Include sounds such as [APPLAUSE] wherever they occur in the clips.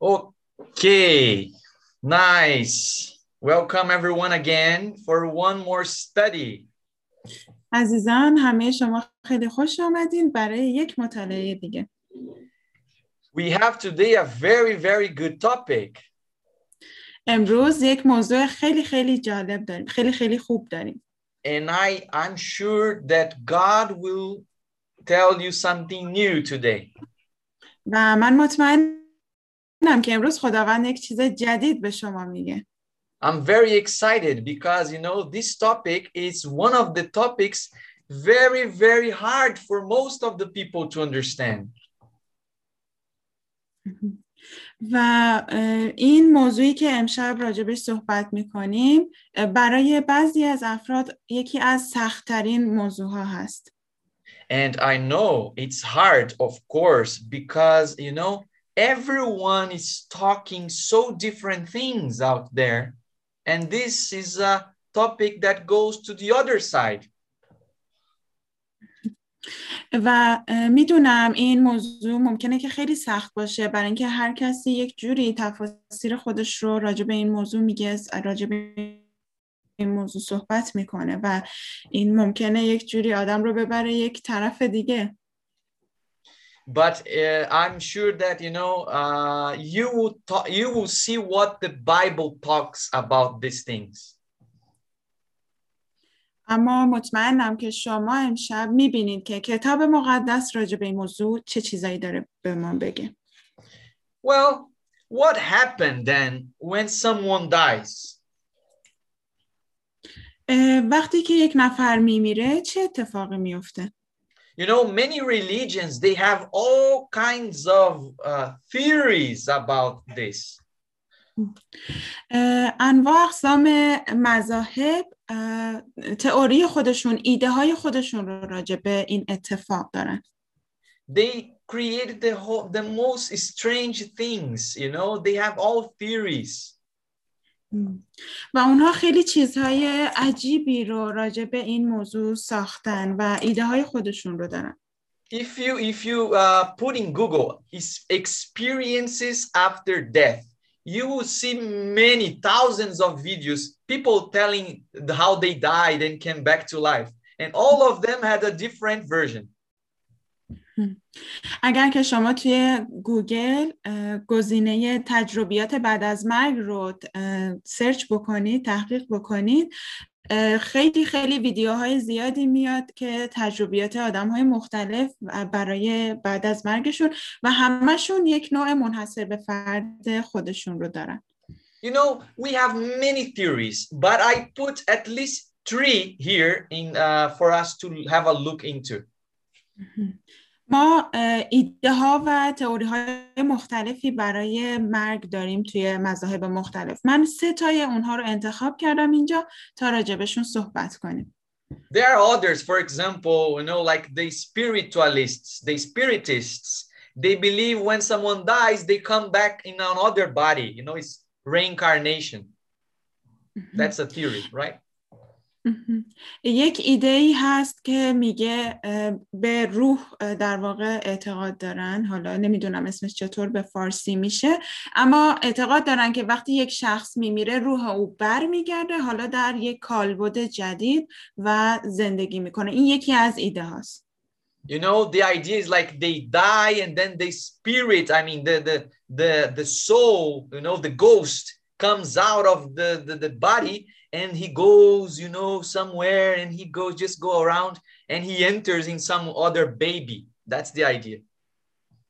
Okay, nice. Welcome everyone again for one more study. عزیزان همه شما خیلی خوش آمدین برای یک مطالعه دیگه We have today a very, very good topic. امروز یک موضوع خیلی خیلی جالب داریم خیلی خیلی خوب داریم And I, I'm sure that God will tell you something new today. و من مطمئنم که امروز خداوند یک چیز جدید به شما میگه I'm very excited because, you know, this topic is one of the topics very, very hard for most of the people to understand. و این موضوعی که امشب راجبش صحبت می‌کنیم برای بعضی از افراد یکی از سختترین موضوع ها هست And I know it's hard, of course, because, you know, everyone is talking so different things out there. And this is a topic that goes to the other side. و اه، می‌دونم این موضوع ممکنه که خیلی سخت باشه برای اینکه هر کسی یک جوری تفاسیر خودش رو راجع به این موضوع میگه راجع به این موضوع صحبت می‌کنه و این ممکنه یک جوری آدم رو ببره یک طرف دیگه But uh, I'm sure that, you know, uh, you, will ta- you will see what the Bible talks about these things. اما مطمئنم که شما امشب می‌بینید که کتاب مقدس راجع به این موضوع چه چیزایی داره به ما بگه Well, what happened then when someone dies? وقتی که یک نفر میمیره چه اتفاقی میفته؟ You know, many religions, they have all kinds of uh, theories about this. اه، انواع اقسام مذاهب اه، تئوری خودشون ایده های خودشون رو راجع به این اتفاق دارن They created the whole, the most strange things, you know, they have all theories. و اونها خیلی چیزهای عجیبی رو راجع به این موضوع ساختن و ایده های خودشون رو دارن If you if you uh, put in Google is experiences after death, you will see many thousands of videos, people telling the- how they died and came back to life. And all of them had a different version. اگر که شما توی گوگل گزینه تجربیات بعد از مرگ رو سرچ بکنید تحقیق بکنید خیلی خیلی ویدیوهای زیادی میاد که تجربیات آدم های مختلف برای بعد از مرگشون و همشون یک نوع منحصر به فرد خودشون رو دارن You know, we have many theories, but I put at least three here in uh, for us to have a look into. ما ایده ها و تئوری های مختلفی برای مرگ داریم توی مذاهب مختلف من سه تای اونها رو انتخاب کردم اینجا تا راجبشون صحبت کنیم There are others, for example, you know, like the spiritualists, the spiritists. They believe when someone dies, they come back in another body. You know, it's reincarnation. That's a theory, right? یک ایده ای هست که میگه به روح در واقع اعتقاد دارن. حالا نمی‌دونم اسمش چطور به فارسی میشه. اما اعتقاد دارن که وقتی یک شخص میمیره روح او بر میگرده حالا در یک کالبد جدید و زندگی می‌کنه. این یکی از ایده هاست. You know, the idea is like they die and then the spirit, I mean, the the the the soul, you know, the ghost comes out of the the, the body and he goes, you know, somewhere and he goes just go around and he enters in some other baby. That's the idea.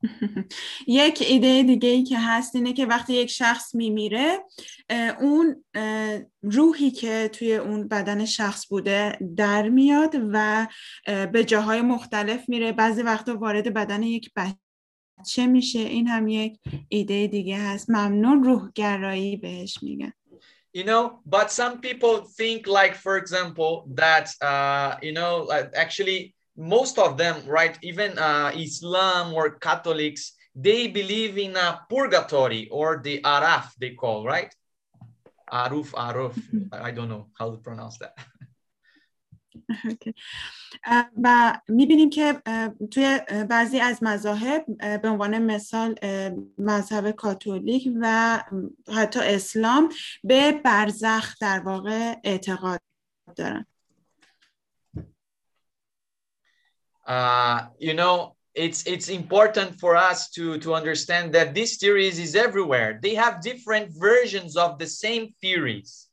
[LAUGHS] یک ایده دیگه ای که هست اینه که وقتی یک شخص میمیره اون روحی که توی اون بدن شخص بوده در میاد و به جاهای مختلف میره بعضی وقتا وارد بدن یک بچه میشه این هم یک ایده دیگه هست ممنون روحگرایی بهش میگن you know but some people think like for example that uh you know actually most of them right even uh islam or catholics they believe in a purgatory or the araf they call right? Aruf aruf. I don't know how to pronounce that [LAUGHS] و می‌بینیم که توی بعضی از مذاهب به عنوان مثال مذهب کاتولیک و حتی اسلام به برزخ در واقع اعتقاد دارن uh, you know it's it's important for us to to understand that this theories is everywhere they have different versions of the same theories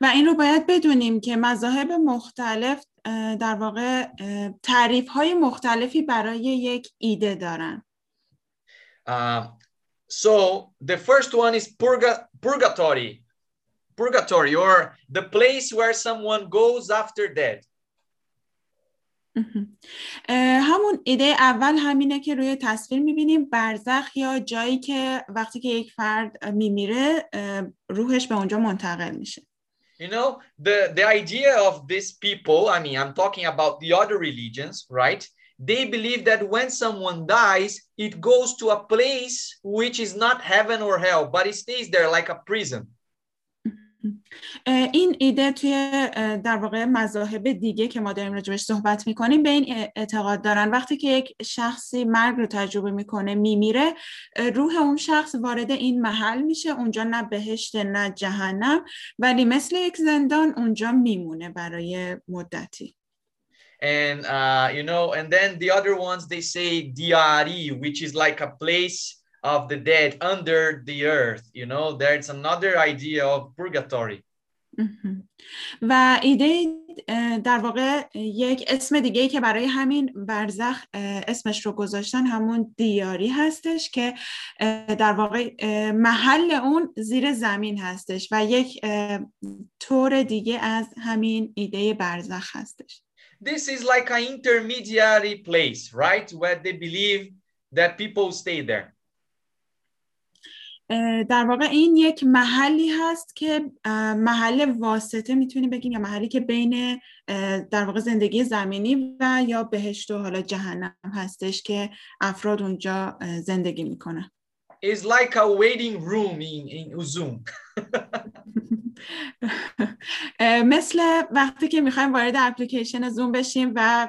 و این رو باید بدونیم که مذاهب مختلف در واقع تعریف های مختلفی برای یک ایده دارن. Uh, so the first one is purga purgatory. Purgatory or the place where someone goes after death. همون ایده اول همینه که روی تصویر می‌بینیم برزخ یا جایی که وقتی که یک فرد میمیره روحش به اونجا منتقل میشه You know, the, the idea of these people, I mean, I'm talking about the other religions, right? They believe that when someone dies, it goes to a place which is not heaven or hell, but it stays there like a prison. این ایده توی در واقع مذاهب دیگه که ما داریم راجبش صحبت می‌کنیم به این اعتقاد دارن. وقتی که یک شخصی مرگ رو تجربه می‌کنه میمیره روح اون شخص وارد این محل میشه. اونجا نه بهشت نه جهنم ولی مثل یک زندان اونجا میمونه برای مدتی. And uh, you know and then the other ones they say diari which is like a place of the dead under the earth you know there's another idea of purgatory و ایده در واقع یک اسم دیگه که برای همین برزخ اسمش رو گذاشتن همون دیاری هستش که در واقع محل اون زیر زمین هستش و یک طور دیگه از همین ایده برزخ هستش This is like an intermediary place, right? Where they believe that people stay there. در واقع این یک محلی هست که محل واسطه می‌تونیم بگیم یا محلی که بین در واقع زندگی زمینی و یا بهشت و حالا جهنم هستش که افراد اونجا زندگی می‌کنن. Is like a waiting room in, in Zoom. [LAUGHS] [LAUGHS] مثل وقتی که می‌خوایم وارد اپلیکیشن زوم بشیم و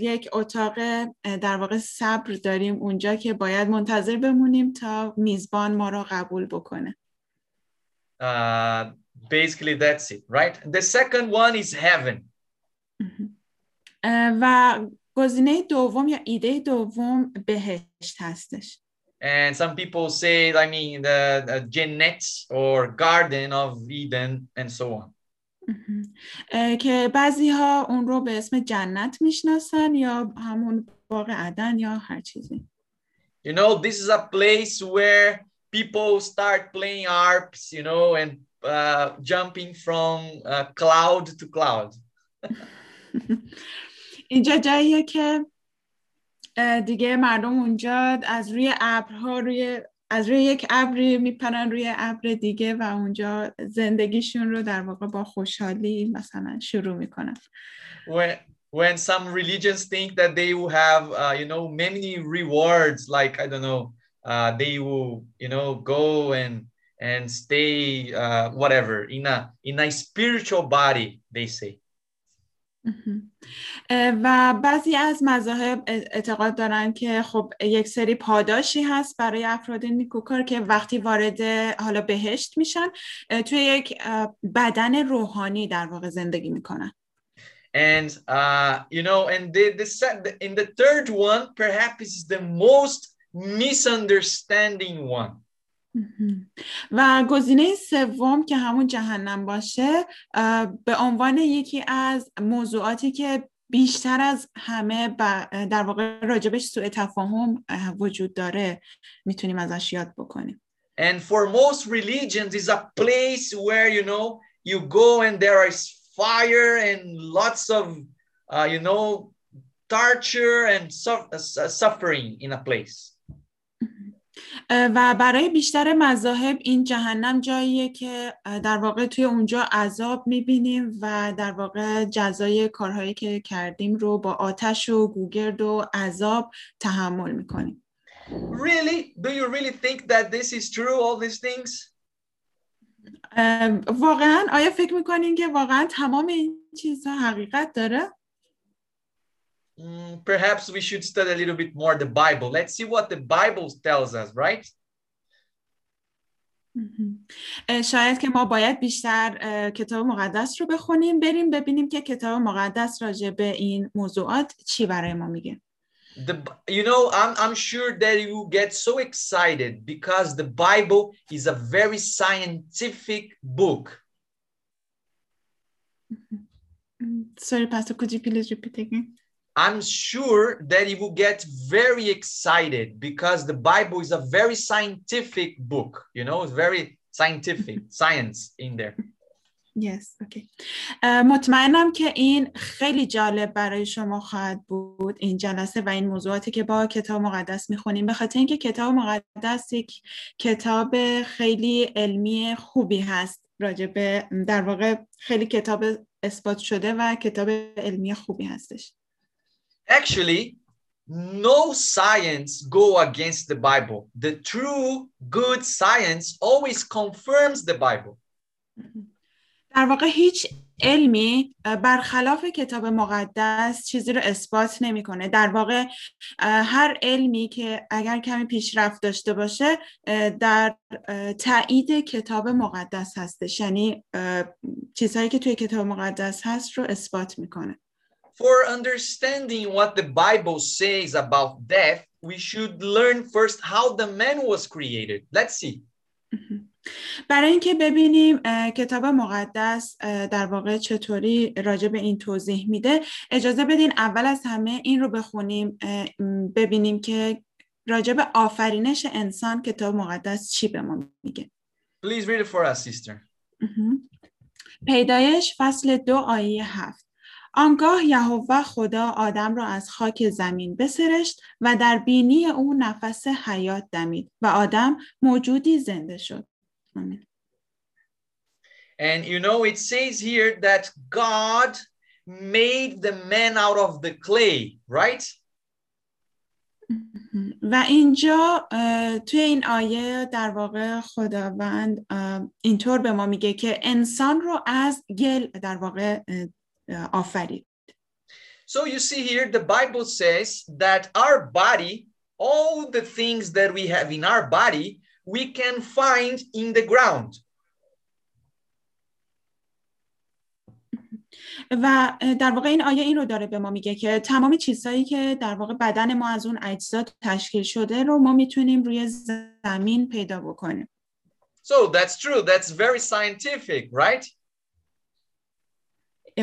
یک اتاق در واقع صبر داریم اونجا که باید منتظر بمونیم تا میزبان ما رو قبول بکنه. Uh, basically that's it right? The second one is heaven. و گزینه دوم یا ایده دوم بهشت هستش. and some people say i mean the, the Jannat or garden of eden and so on که بعضی ها اون رو به اسم جنت میشناسن یا همون باغ عدن یا هر چیزی you know this is a place where people start playing harps you know and uh, jumping from uh, cloud to cloud اینجا جاییه که دیگه مردم اونجا از روی ابرها روی از روی یک ابری میپرن روی ابر دیگه و اونجا زندگیشون رو در واقع با خوشحالی مثلا شروع می‌کنن when when some religions think that they will have uh, you know many rewards like i don't know uh, they will you know go and and stay uh, whatever in a in a spiritual body they say و بعضی از مذاهب اعتقاد دارن که خب یک سری پاداشی هست برای افراد نیکوکار که وقتی وارد حالا بهشت میشن توی یک بدن روحانی در واقع زندگی می‌کنن And uh, you know, and the, the in the third one, perhaps is the most misunderstanding one. و گزینه سوم که همون جهنم باشه به عنوان یکی از موضوعاتی که بیشتر از همه در واقع راجبش سوء تفاهم وجود داره می‌تونیم ازش یاد بکنیم And for most religions is a place where you know you go and there is fire and lots of uh, you know torture and suffering in a place. و برای بیشتر مذاهب این جهنم جاییه که در واقع توی اونجا عذاب می‌بینیم و در واقع جزای کارهایی که کردیم رو با آتش و گوگرد و عذاب تحمل می‌کنیم Really? Do you really think that this is true, all these things? واقعا آیا فکر می‌کنین که واقعا تمام این چیزها حقیقت داره؟ Mm, perhaps we should study a little bit more the Bible. Let's see what the Bible tells us, right? شاید که ما باید بیشتر کتاب مقدس رو بخونیم بریم ببینیم که کتاب مقدس راجع به این موضوعات چی برای ما میگه the you know I'm, I'm sure that you get so excited because the bible is a very scientific book sorry pastor could you please repeat again I'm sure that you will get very excited because the bible is a very scientific book you know it's very scientific [LAUGHS] science in there. Yes, okay. مطمئنم که این خیلی جالب برای شما خواهد بود این جلسه و این موضوعاتی که با کتاب مقدس می‌خونیم. به خاطر اینکه کتاب مقدس یک کتاب خیلی علمی خوبی هست. راجبه در واقع خیلی کتاب اثبات شده و کتاب علمی خوبی هستش. Actually, no science go against the Bible. The true good science always confirms the Bible. در واقع هیچ علمی برخلاف کتاب مقدس چیزی رو اثبات نمی‌کنه در واقع هر علمی که اگر کمی پیشرفت داشته باشه در تایید کتاب مقدس هستش یعنی چیزهایی که توی کتاب مقدس هست رو اثبات می‌کنه For understanding what the Bible says about death, we should learn first how the man was created. Let's see. برای اینکه ببینیم کتاب مقدس در واقع چطوری راجع به این توضیح میده اجازه بدین اول از همه این رو بخونیم ببینیم که راجع به آفرینش انسان کتاب مقدس چی به ما میگه Please read it for us, sister. پیدایش فصل دو آیه هفت آنگاه یهوه خدا آدم را از خاک زمین بسرشت و در بینی او نفس حیات دمید و آدم موجودی زنده شد. And you know, it says here that God made the man out of the clay, right? و اینجا توی این آیه در واقع خداوند اینطور به ما میگه که انسان رو از گل در واقع آفرید. So you see here, the Bible says that our body, all the things that we have in our body, we can find in the ground. [LAUGHS] و در واقع این آیه این رو داره به ما میگه که تمام چیزهایی که در واقع بدن ما از اون اجزا تشکیل شده رو ما میتونیم روی زمین پیدا بکنیم. So that's true. That's very scientific, right?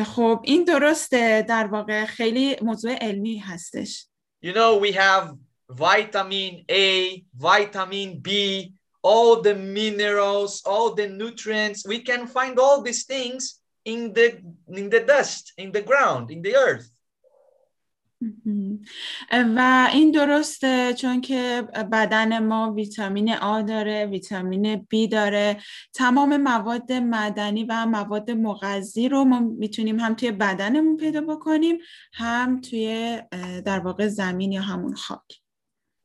خب این درسته در واقع خیلی موضوع علمی هستش. You know, we have vitamin A, vitamin B, all the minerals, all the nutrients. We can find all these things in the in the dust, in the ground, in the earth. و این درسته چون که بدن ما ویتامین آ داره ویتامین B داره. تمام مواد معدنی و مواد مغذی رو ما می‌تونیم هم توی بدنمون پیدا بکنیم هم توی در واقع زمین یا همون خاک.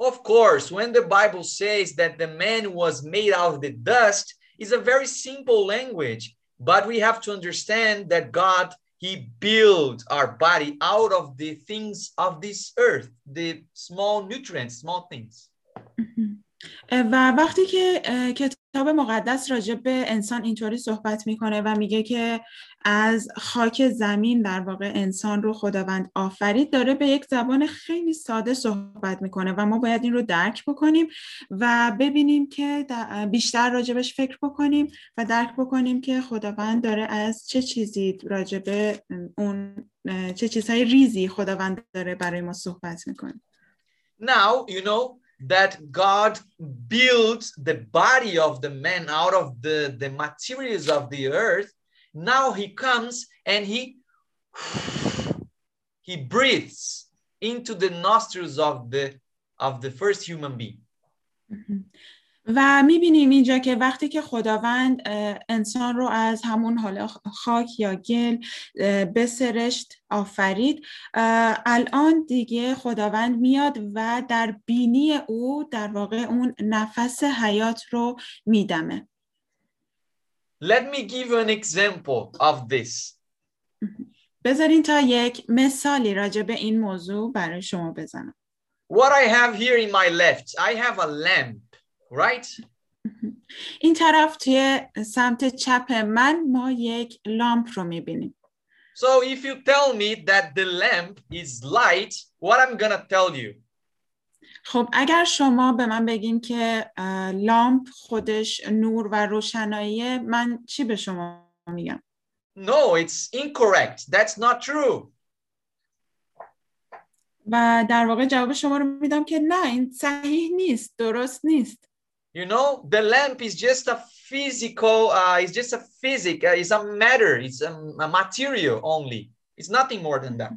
Of course, when the Bible says that the man was made out of the dust, is a very simple language, but we have to understand that God he built our body out of the things of this earth, the small nutrients, small things. Mm-hmm. و وقتی که کتاب مقدس راجع به انسان اینطوری صحبت می‌کنه و میگه که از خاک زمین در واقع انسان رو خداوند آفرید داره به یک زبان خیلی ساده صحبت می‌کنه و ما باید این رو درک بکنیم و ببینیم که بیشتر راجبش فکر بکنیم و درک بکنیم که خداوند داره از چه چیزی راجب اون چه چیزهای ریزی خداوند داره برای ما صحبت می‌کنه. Now, you know, that God built the body of the man out of the, the materials of the earth, now he comes and he [SIGHS] he breathes into the nostrils of the of the first human being. Mm-hmm. و می‌بینیم اینجا که وقتی که خداوند انسان رو از همون حالا خاک یا گل بسرشت آفرید الان دیگه خداوند میاد و در بینی او در واقع اون نفس حیات رو میدمه. Let me give you an example of this. [LAUGHS] بذارین تا یک مثالی راجع به این موضوع برای شما بزنم. What I have here in my left, I have a lamp, right? [LAUGHS] این طرف توی سمت چپ من ما یک لامپ رو می‌بینیم So if you tell me that the lamp is light, what I'm gonna tell you? خب اگر شما به من بگین که لامپ خودش نور و روشناییه من چی به شما میگم No, it's incorrect. That's not true. و در واقع جواب شما رو میدم که نه این صحیح نیست درست نیست You know, the lamp is just a physical, uh, it's just a physic, uh, it's a matter, it's a, a material only. It's nothing more than that.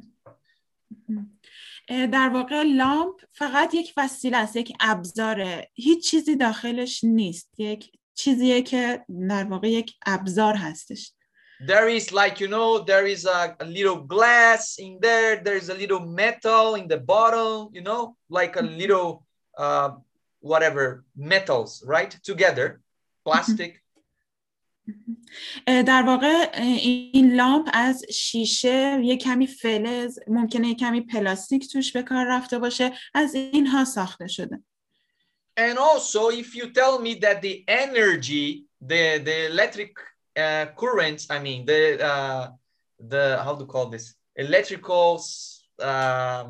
اه، در واقع لامپ فقط یک وسیله است یک ابزاره هیچ چیزی داخلش نیست یک چیزیه که در واقع یک ابزار هستش There is like, you know, there is a, a little glass in there, there's a little metal in the bottom, you know, like a little, uh, whatever, metals, right? Together, plastic. اه، در واقع اه، این لامپ از شیشه یه کمی فلز ممکنه یه کمی پلاستیک توش به کار رفته باشه از اینها ساخته شده And also, if you tell me that the energy, the the electric uh, current, I mean the uh, the how to call this electrical s- um,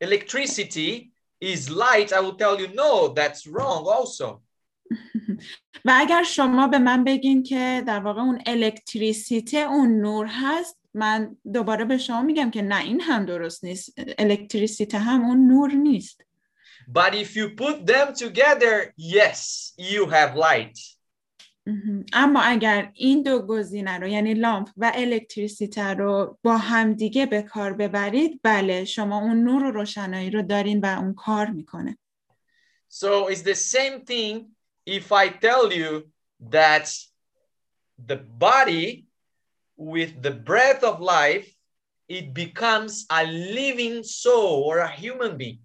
electricity is light, I will tell you no, that's wrong. Also, [LAUGHS] و اگر شما به من بگین که در واقع اون الکتریسیته اون نور هست من دوباره به شما میگم که نه این هم درست نیست الکتریسیته هم اون نور نیست but if you put them together, yes, you have light. اما اگر این دو گزینه رو یعنی لامپ و الکتریسیته رو با همدیگه به کار ببرید بله شما اون نور و روشنایی رو دارین و اون کار می‌کنه So it's the same thing if I tell you that the body with the breath of life, it becomes a living soul or a human being.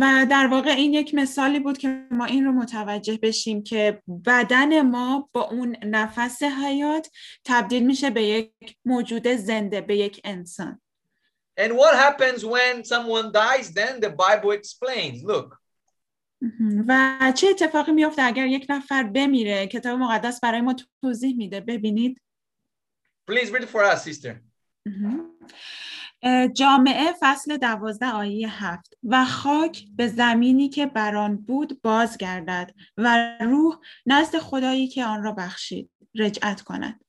و در واقع این یک مثالی بود که ما این رو متوجه بشیم که بدن ما با اون نفس حیات تبدیل میشه به یک موجود زنده به یک انسان And what happens when someone dies? Then the Bible explains. Look. و چه اتفاقی میفته اگر یک نفر بمیره کتاب مقدس برای ما توضیح میده ببینید please read for us, sister. جامعه فصل دوازده آیه هفت و خاک به زمینی که بران بود بازگردد و روح نزد خدایی که آن را بخشید رجعت کند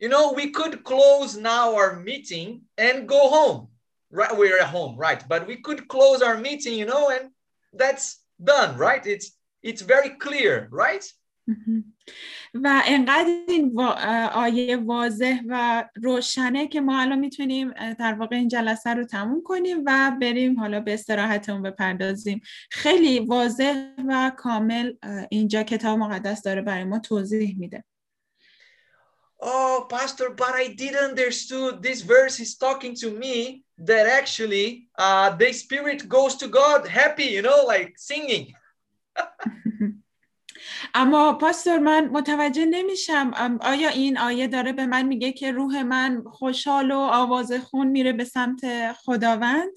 You know, we could close now our meeting and go home. Right, we're at home, right? But we could close our meeting, you know, and that's done, right? It's it's very clear, right? مهم. و انقدر این آیه واضح و روشنه که ما الان می‌تونیم در واقع این جلسه رو تموم کنیم و بریم حالا به استراحتمون بپردازیم خیلی واضح و کامل اینجا کتاب مقدس داره برای ما توضیح میده Oh, pastor, but I didn't understood this verse is talking to me that actually uh, the spirit goes to God happy, you know, like singing. [LAUGHS] اما پاستور من متوجه نمیشم آیا این آیه داره به من میگه که روح من خوشحال و آواز خون میره به سمت خداوند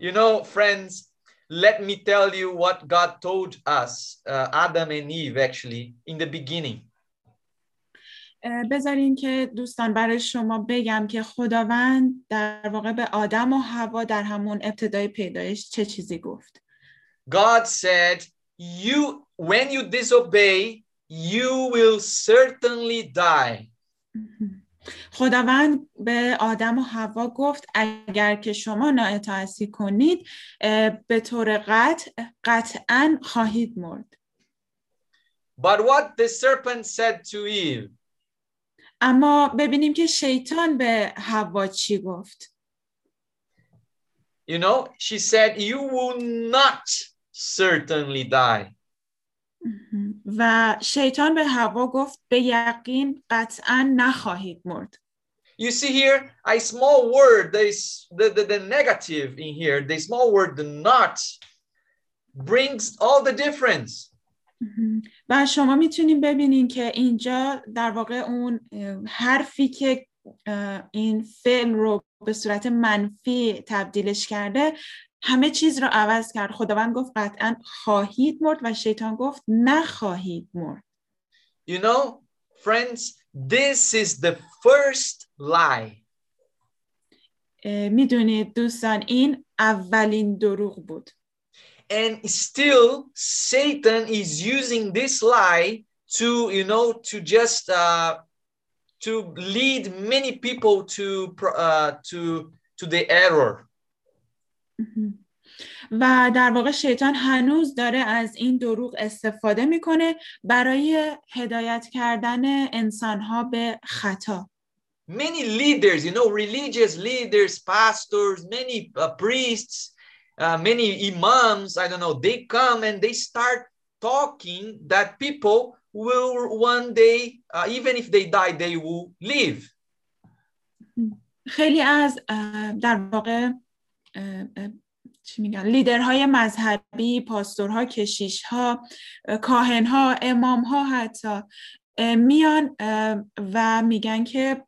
You know, friends, let me tell you what God told us, uh, Adam and Eve, actually, in the beginning. بذارین که دوستان برای شما بگم که خداوند در واقع به آدم و هوا در همون ابتدای پیدایش چه چیزی گفت God said, "You, when you disobey, you will certainly die." [LAUGHS] خداوند به آدم و هوا گفت اگر که شما نااطاعتی کنید اه، به طور قطع قطعا خواهید مرد But what the serpent said to Eve, اما ببینیم که شیطان به هوا چی گفت you know, she said, "You will not certainly die." و شیطان به هوا گفت به یقین قطعا نخواهید مرد. You see here, a small word, there's the, the, the negative in here, the small word, the not, brings all the difference. و شما می‌تونیم ببینین که اینجا در واقع اون حرفی که این فعل رو به صورت منفی تبدیلش کرده همه چیز رو عوض کرد خداوند گفت قطعا خواهید مرد و شیطان گفت نخواهید مرد You know, friends, this is the first lie. میدونید دوستان این اولین دروغ بود And still, Satan is using this lie to, you know, to just uh, to lead many people to uh, to to the error. و در واقع شیطان هنوز داره از این دروغ استفاده می‌کنه برای هدایت کردن انسانها به خطا Many leaders, you know, religious leaders, pastors, many uh, priests, uh, many imams, I don't know, they come and they start talking that people will one day, uh, even if they die, they will live. خیلی از در واقع چی میگن؟ لیدرهای مذهبی پاستورها کشیشها کاهنها امامها حتی میان و میگن که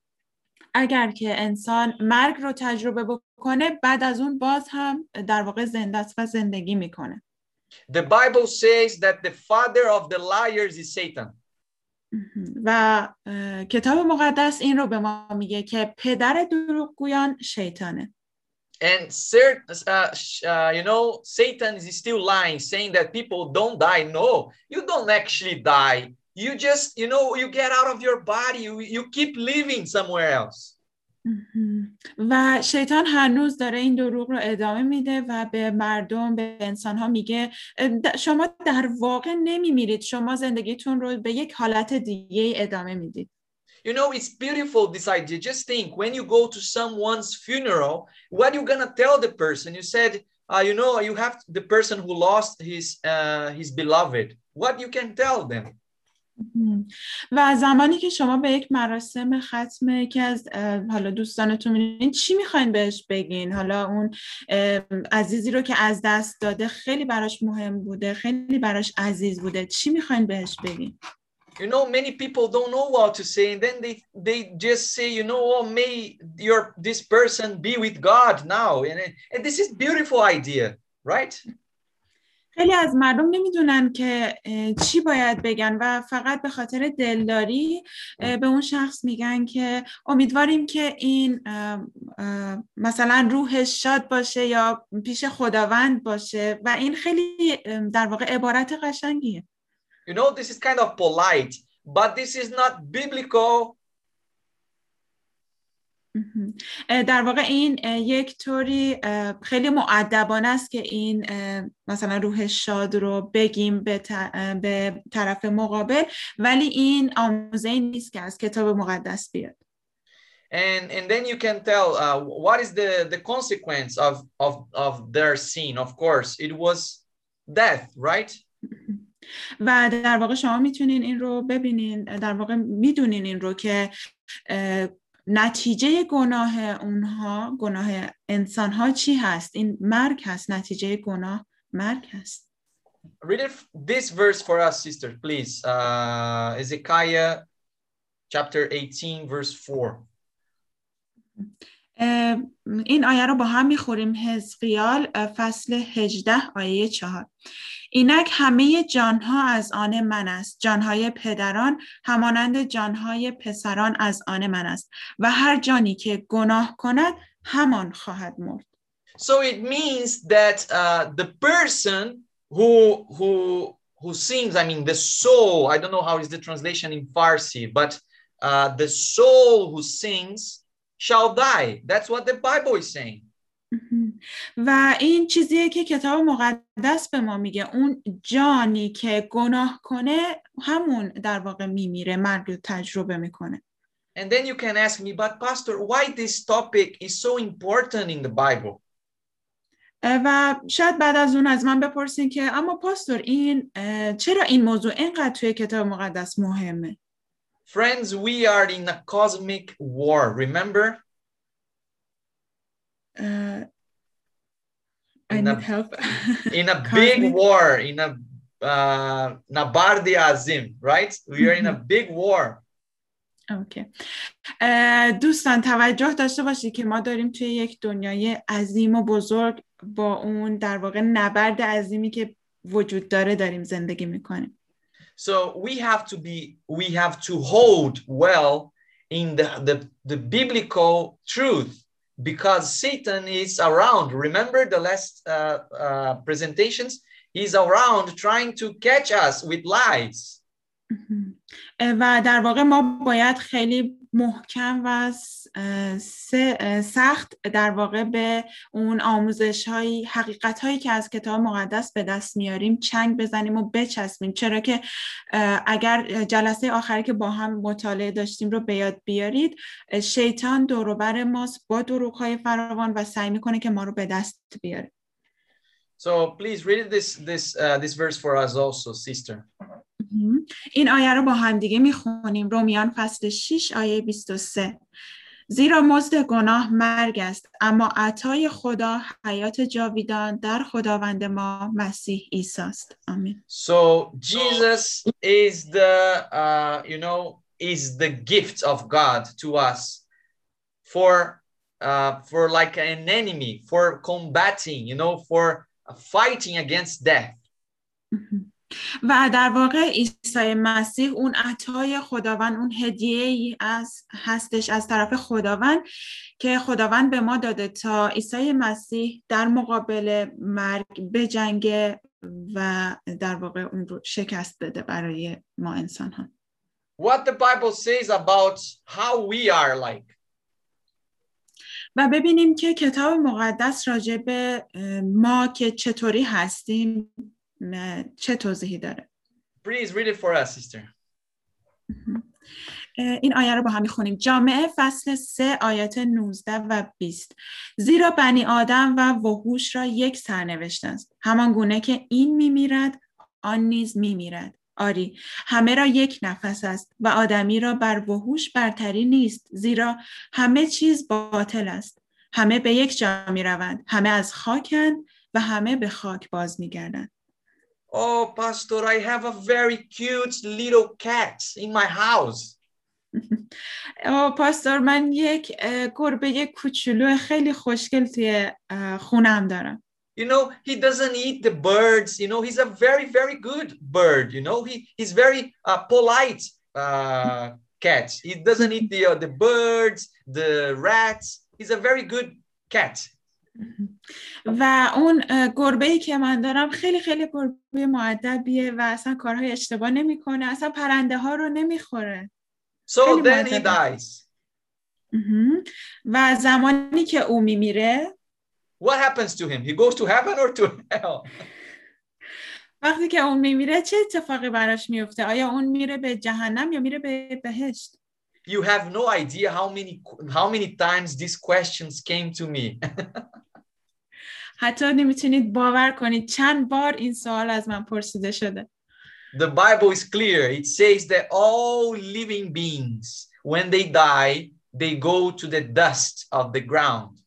اگر که انسان مرگ رو تجربه بکنه بعد از اون باز هم در واقع زنده است و زندگی می‌کنه. The Bible says that the father of the liars is Satan. و کتاب مقدس این رو به ما میگه که پدر دروغگویان شیطانه. And cert, uh, uh, you know, Satan is still lying, saying that people don't die. No, you don't actually die. You just, you know, you get out of your body. You, you keep living somewhere else. و شیطان هنوز داره این دروغ رو ادامه میده و به مردم به انسان ها میگه شما در واقع نمیمیرید شما زندگیتون رو به یک حالت دیگه ادامه میدید You know, it's beautiful this idea. Just think when you go to someone's funeral, what you gonna tell the person? You said, uh, you know, you have the person who lost his uh, his beloved. What you can tell them? و زمانی که شما به یک مراسم ختم که از حالا دوستانتون میرین چی میخواین بهش بگین حالا اون عزیزی رو که از دست داده خیلی براش مهم بوده خیلی براش عزیز بوده چی میخواین بهش بگین You know, many people don't know what to say, and then they they just say, you know, oh, may your this person be with God now, and, and this is beautiful idea, right? خیلی از مردم نمی‌دونن که چی باید بگن و فقط به خاطر دلداری به اون شخص میگن که امیدواریم که این مثلا روحش شاد باشه یا پیش خداوند باشه. و این خیلی در واقع عبارت قشنگیه. You know, this is kind of polite, but this is not biblical در واقع این یک طوری خیلی معدبانه است که این مثلا روح شاد رو بگیم به, به طرف مقابل ولی این آموزه نیست که از کتاب مقدس بیاد And, and then you can tell uh, what is the, the consequence of, of, of their sin. Of course, it was death, right? و در واقع شما می‌تونین این رو ببینین در واقع می‌دونین این رو که نتیجه گناه اونها گناه انسان ها چی هست این مرگ هست نتیجه گناه مرگ هست Read this verse for us, sister, please. Uh, Ezekiah chapter 18, verse 4. این آیه رو با هم می‌خوریم. حزقیال فصل 18 آیه 4 اینک همه جانها از آن من است. جانهای پدران همانند جانهای پسران از آن من است. و هر جانی که گناه کند همان خواهد مرد. So it means that uh, the person who who who sings, I mean the soul, I don't know how is the translation in Farsi, but uh, the soul who sings shall die. That's what the Bible is saying. [LAUGHS] و این چیزیه که کتاب مقدس به ما میگه اون جانی که گناه کنه همون در واقع میمیره مرگ رو تجربه می‌کنه And then you can ask me, but pastor, why this topic is so important in the Bible? و شاید بعد از اون از من بپرسین که اما پاستور این چرا این موضوع اینقدر توی کتاب مقدس مهمه؟ Friends, we are in a cosmic war, remember? Uh, I in need a, help. [LAUGHS] in a big war, in a uh, Nabardi Azim, right? We are in a [LAUGHS] big war. اوکی اه، دوستان توجه داشته باشید که ما داریم توی یک دنیای عظیم و بزرگ با اون در واقع نبرد عظیمی که وجود داره داریم زندگی می‌کنیم So we have to be, we have to hold well in the, the, the biblical truth because Satan is around. Remember the last uh, uh, presentations? He's around trying to catch us with lies. اه، و در واقع ما باید خیلی محکم و س- اه، س- اه، سخت در واقع به اون آموزش هایی حقیقت هایی که از کتاب مقدس به دست میاریم چنگ بزنیم و بچسبیم. چرا که اگر جلسه آخری که با هم مطالعه داشتیم رو به یاد بیارید شیطان دوروبر ماست با دروغ های فراوان و سعی می‌کنه که ما رو به دست بیاره. So please read this this uh, this verse for us also, sister. این آیه رو با هم دیگه می‌خونیم. رومیان فصل 6 آیه 23 زیرا مزد گناه مرگ است اما عطای خدا حیات جاویدان در خداوند ما مسیح عیسی است آمین So Jesus is the uh, you know is the gift of God to us for uh, for like an enemy for combating you know for fighting against death. و در واقع عیسی مسیح اون عطای خداوند اون هدیه ای از هستش از طرف خداوند که خداوند به ما داده تا عیسی مسیح در مقابل مرگ بجنگه و در واقع اون رو شکست بده برای ما انسان ها What the Bible says about how we are like. و ببینیم که کتاب مقدس راجع به ما که چطوری هستیم چه توضیحی داره؟ Please read it for us, sister. این آیه رو با هم می‌خونیم. جامعه فصل 3 آیات 19 و 20 زیرا بنی آدم و وحوش را یک سرنوشت است. همان گونه که این میمیرد آن نیز میمیرد. آری همه را یک نفس است و آدمی را بر وحوش برتری نیست زیرا همه چیز باطل است. همه به یک جا می‌روند. همه از خاکند و همه به خاک باز میگردند. Oh, Pastor, I have a very cute little cat in my house. [LAUGHS] آه، پاستور من یک اه، گربه کوچولو خیلی خوشگل توی اه، خونم دارم You know, he doesn't eat the birds. You know, he's a very, very good bird. You know, he he's very uh, polite uh, cat. He doesn't eat the uh, the birds, the rats. He's a very good cat. و اون گربه ای که من دارم خیلی خیلی گربه معدبیه و اصلا کارهای اشتباه نمی‌کنه اصلا پرنده ها رو نمی‌خوره So then he dies. و زمانی که او میمیره What happens to him? He goes to heaven or to hell? وقتی که اون میمیره چه اتفاقی براش میفته آیا اون میره به جهنم یا میره به بهشت You have no idea how many how many times these questions came to me. حتی نمیتونید باور کنید چند بار این سوال از من پرسیده شده the Bible is clear. It says that all living beings, when they die, they go to the dust of the ground.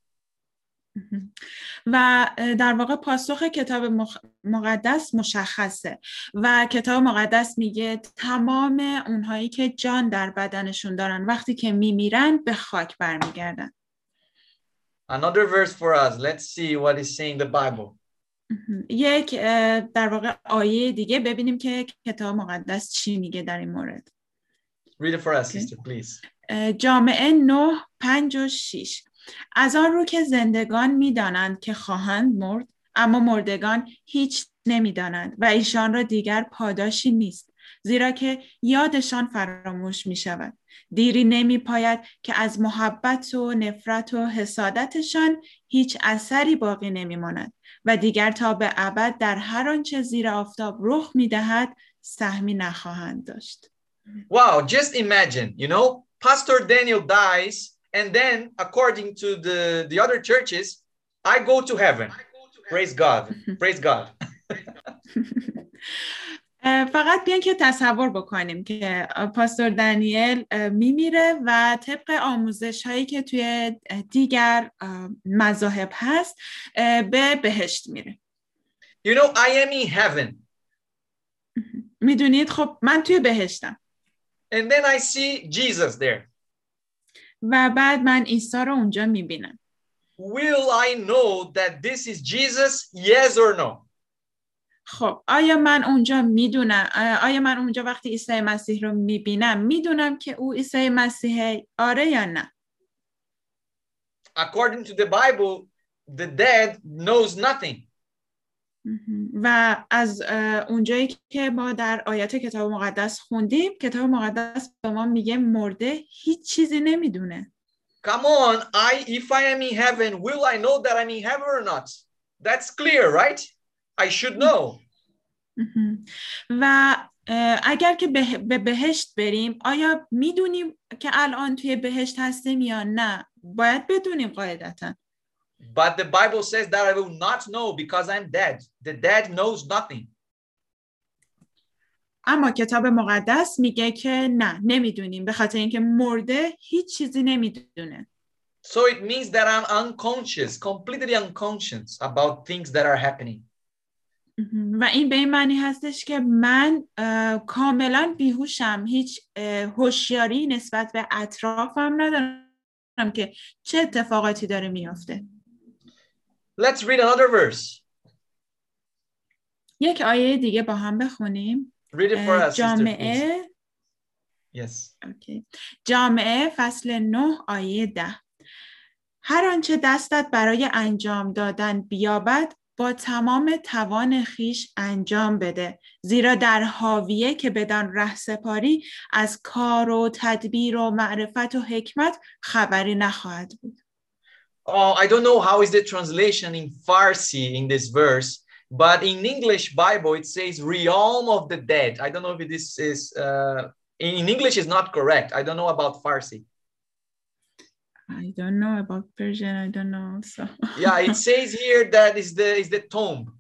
و در واقع پاسخ کتاب مقدس مشخصه و کتاب مقدس میگه تمام اونهایی که جان در بدنشون دارن وقتی که میمیرن به خاک برمیگردن Another verse for us. Let's see what is saying the Bible. یک در واقع آیه دیگه ببینیم که کتاب مقدس چی میگه در این مورد Read it for us, Okay. sister, please. جامعه نه پنج و شیش از آن رو که زندگان می‌دانند که خواهند مرد اما مردگان هیچ نمی‌دانند و ایشان را دیگر پاداشی نیست زیرا که یادشان فراموش می شود دیری نمی پاید که از محبت و نفرت و حسادتشان هیچ اثری باقی نمی ماند و دیگر تا به ابد در هر آنچه زیر آفتاب رخ می دهد سهمی نخواهند داشت. Wow, just imagine, you know, Pastor Daniel dies, and then according to the, the other churches, I go to heaven. Praise God. [LAUGHS] Praise God. [LAUGHS] فقط بیان که تصور بکنیم که پاستور دانیل میمیره و طبق آموزش هایی که توی دیگر اه، مذاهب هست به بهشت میره You know, I am in heaven. [LAUGHS] می‌دونید خب من توی بهشتم And then I see Jesus there. و بعد من عیسی رو اونجا می‌بینم Will I know that this is Jesus? Yes or no? خب آیا من اونجا می‌دونم آیا من اونجا وقتی عیسی مسیح رو می‌بینم می‌دونم که او عیسی مسیحه آره یا نه According to the Bible, the dead knows nothing. و از اونجایی که ما در آیات کتاب مقدس خوندیم کتاب مقدس به ما میگه مرده هیچ چیزی نمی‌دونه Come on, I if I am in heaven, will I know that I'm in heaven or not? That's clear, right? I should know. و اگر که به, به بهشت بریم آیا می‌دونیم که الان توی بهشت هستیم یا نه باید بدونیم قاعدتا But the Bible says that I will not know because I'm dead. The dead knows nothing. اما کتاب مقدس میگه که نه نمی‌دونیم به خاطر اینکه مرده هیچ چیزی نمی‌دونه So it means that I'm unconscious, completely unconscious about things that are happening. و این به این معنی هستش که من کاملا بیهوشم هیچ هوشیاری نسبت به اطرافم ندارم که چه اتفاقاتی داره میافته Let's read another verse. یک آیه دیگه با هم بخونیم Read it for us. sister. جامعه Yes. اوکی. جامعه فصل 9 آیه 10 هر آنچه دستت برای انجام دادن بیابد با تمام توان خیش انجام بده زیرا در حاویه که بدان ره سپاری از کار و تدبیر و معرفت و حکمت خبری نخواهد بود Oh, I don't know how is the translation in Farsi in this verse, but in English Bible it says realm of the dead. I don't know if this is uh, in English is not correct. I don't know about Farsi. I don't know about Persian I don't know so [LAUGHS] Yeah, it says here that is the is the tomb,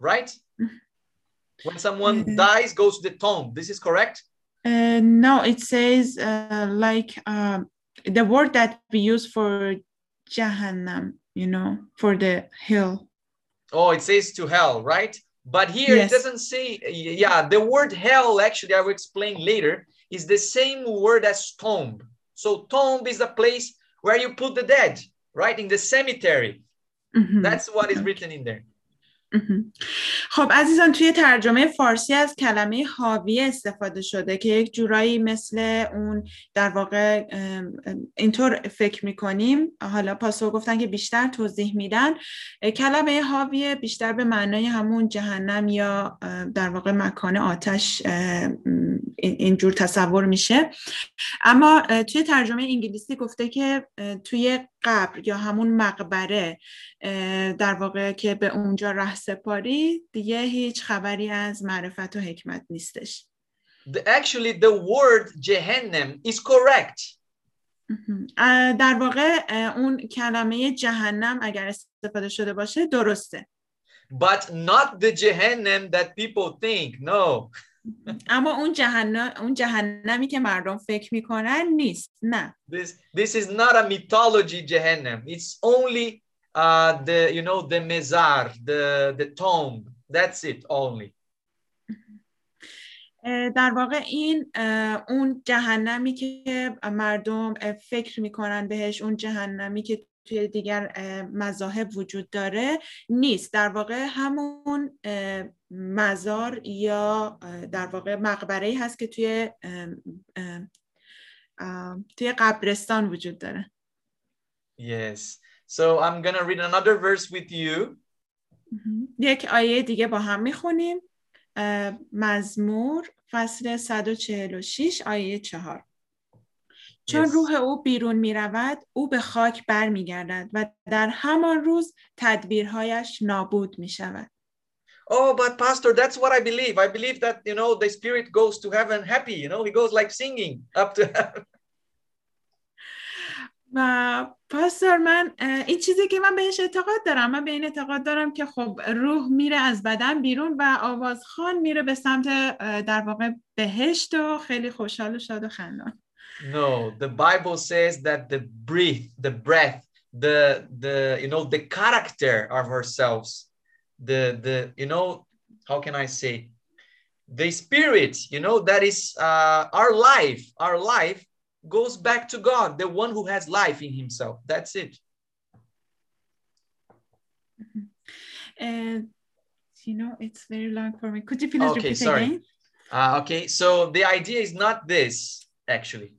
right? [LAUGHS] When someone Mhm. dies, goes to the tomb. This is correct. Uh, no, it says uh, like um, the word that we use for Jahannam, you know, for the hill. Oh, it says to hell, right? But here Yes. it doesn't say, yeah, the word hell, actually, I will explain later, is the same word as tomb. So tomb is the place where you put the dead, right? In the cemetery. Mhm. That's what is written in there. خب عزیزان توی ترجمه فارسی از کلمه حاویه استفاده شده که یک جورایی مثل اون در واقع اینطور فکر می‌کنیم. حالا پاسخ گفتن که بیشتر توضیح میدن. کلمه حاویه بیشتر به معنای همون جهنم یا در واقع مکان آتش اینجور تصور میشه. اما توی ترجمه انگلیسی گفته که توی قبر یا همون مقبره در واقع که به اونجا ره سپاری دیگه هیچ خبری از معرفت و حکمت نیستش The, actually, the word Gehennem is correct. در واقع اون کلمه جهنم اگر استفاده شده باشه درسته But not the Gehennem that people think. No. اما اون جهنم اون جهنمی که مردم فکر می‌کنن نیست نه This this is not a mythology Gehennem. It's only uh the you know the mezar, the the tomb. That's it only. در واقع این اون جهنمی که مردم فکر می‌کنن بهش اون جهنمی که توی دیگر اه، مذاهب وجود داره نیست. در واقع همون مزار یا در واقع مقبره هست که توی توی قبرستان وجود داره. Yes. So I'm gonna read another verse with you. یک آیه دیگه با هم می‌خونیم. مزمور فصل 146 آیه 4 چون Yes. روح او بیرون می رود او به خاک بر می گردد و در همان روز تدبیرهایش نابود می شود Oh, but Pastor, that's what I believe. I believe that you know the spirit goes to heaven happy. You know, he goes like singing up to [LAUGHS] heaven. و پاستور من این چیزی که من بهش اعتقاد دارم من به این اعتقاد دارم که خب روح میره از بدن بیرون و آوازخان میره به سمت در واقع بهشت و خیلی خوشحال و شاد و خندان No, the Bible says that the breath, the breath, the the you know the character of ourselves, the the you know how can I say the spirit, you know, that is uh, our life, our life goes back to God, the one who has life in himself. That's it. Uh, you know, it's very long for me. Could you please Okay, repeat sorry. again? Uh, okay, so the idea is not this actually.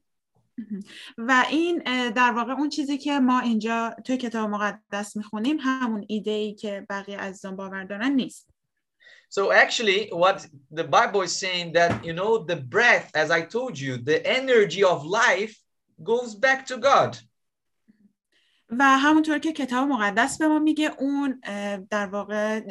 و این در واقع اون چیزی که ما اینجا توی کتاب مقدس می‌خونیم همون ایده ای که بقیه عزیزان باور دارن نیست So actually, what the Bible is saying that you know the breath, as I told you, the energy of life goes back to God. و همونطور که کتاب مقدس به ما میگه اون در واقع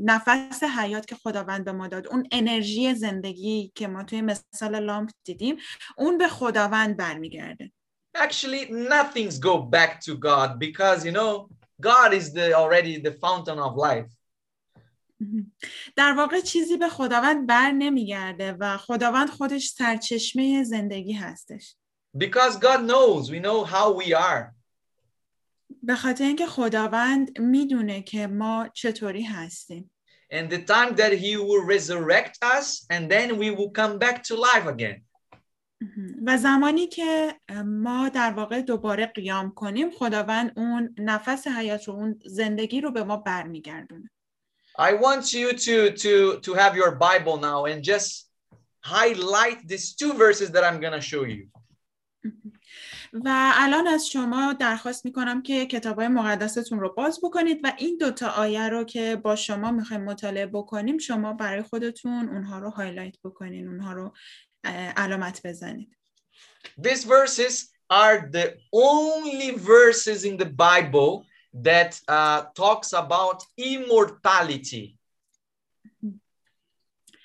نفس حیات که خداوند به ما داد اون انرژی زندگی که ما توی مثال لامپ دیدیم اون به خداوند برمیگرده Actually, nothing's go back to God because you know God is the already the fountain of life. [LAUGHS] در واقع چیزی به خداوند بر نمیگرده و خداوند خودش سرچشمه زندگی هستش Because God knows, we know how we are. به خاطر اینکه خداوند می‌دونه که ما چطوری هستیم And the time that He will resurrect us, and then we will come back to life again. و زمانی که ما در واقع دوباره قیام کنیم خداوند اون نفس حیات رو اون زندگی رو به ما برمیگردونه I want you to to to have your Bible now and just highlight these two verses that I'm gonna show you. و الان از شما درخواست می‌کنم که کتاب های مقدستون رو باز بکنید و این دوتا آیه رو که با شما می‌خوایم مطالعه بکنیم شما برای خودتون اونها رو هایلایت بکنین اونها رو علامت بزنید These verses are the only verses in the Bible that uh, talks about immortality.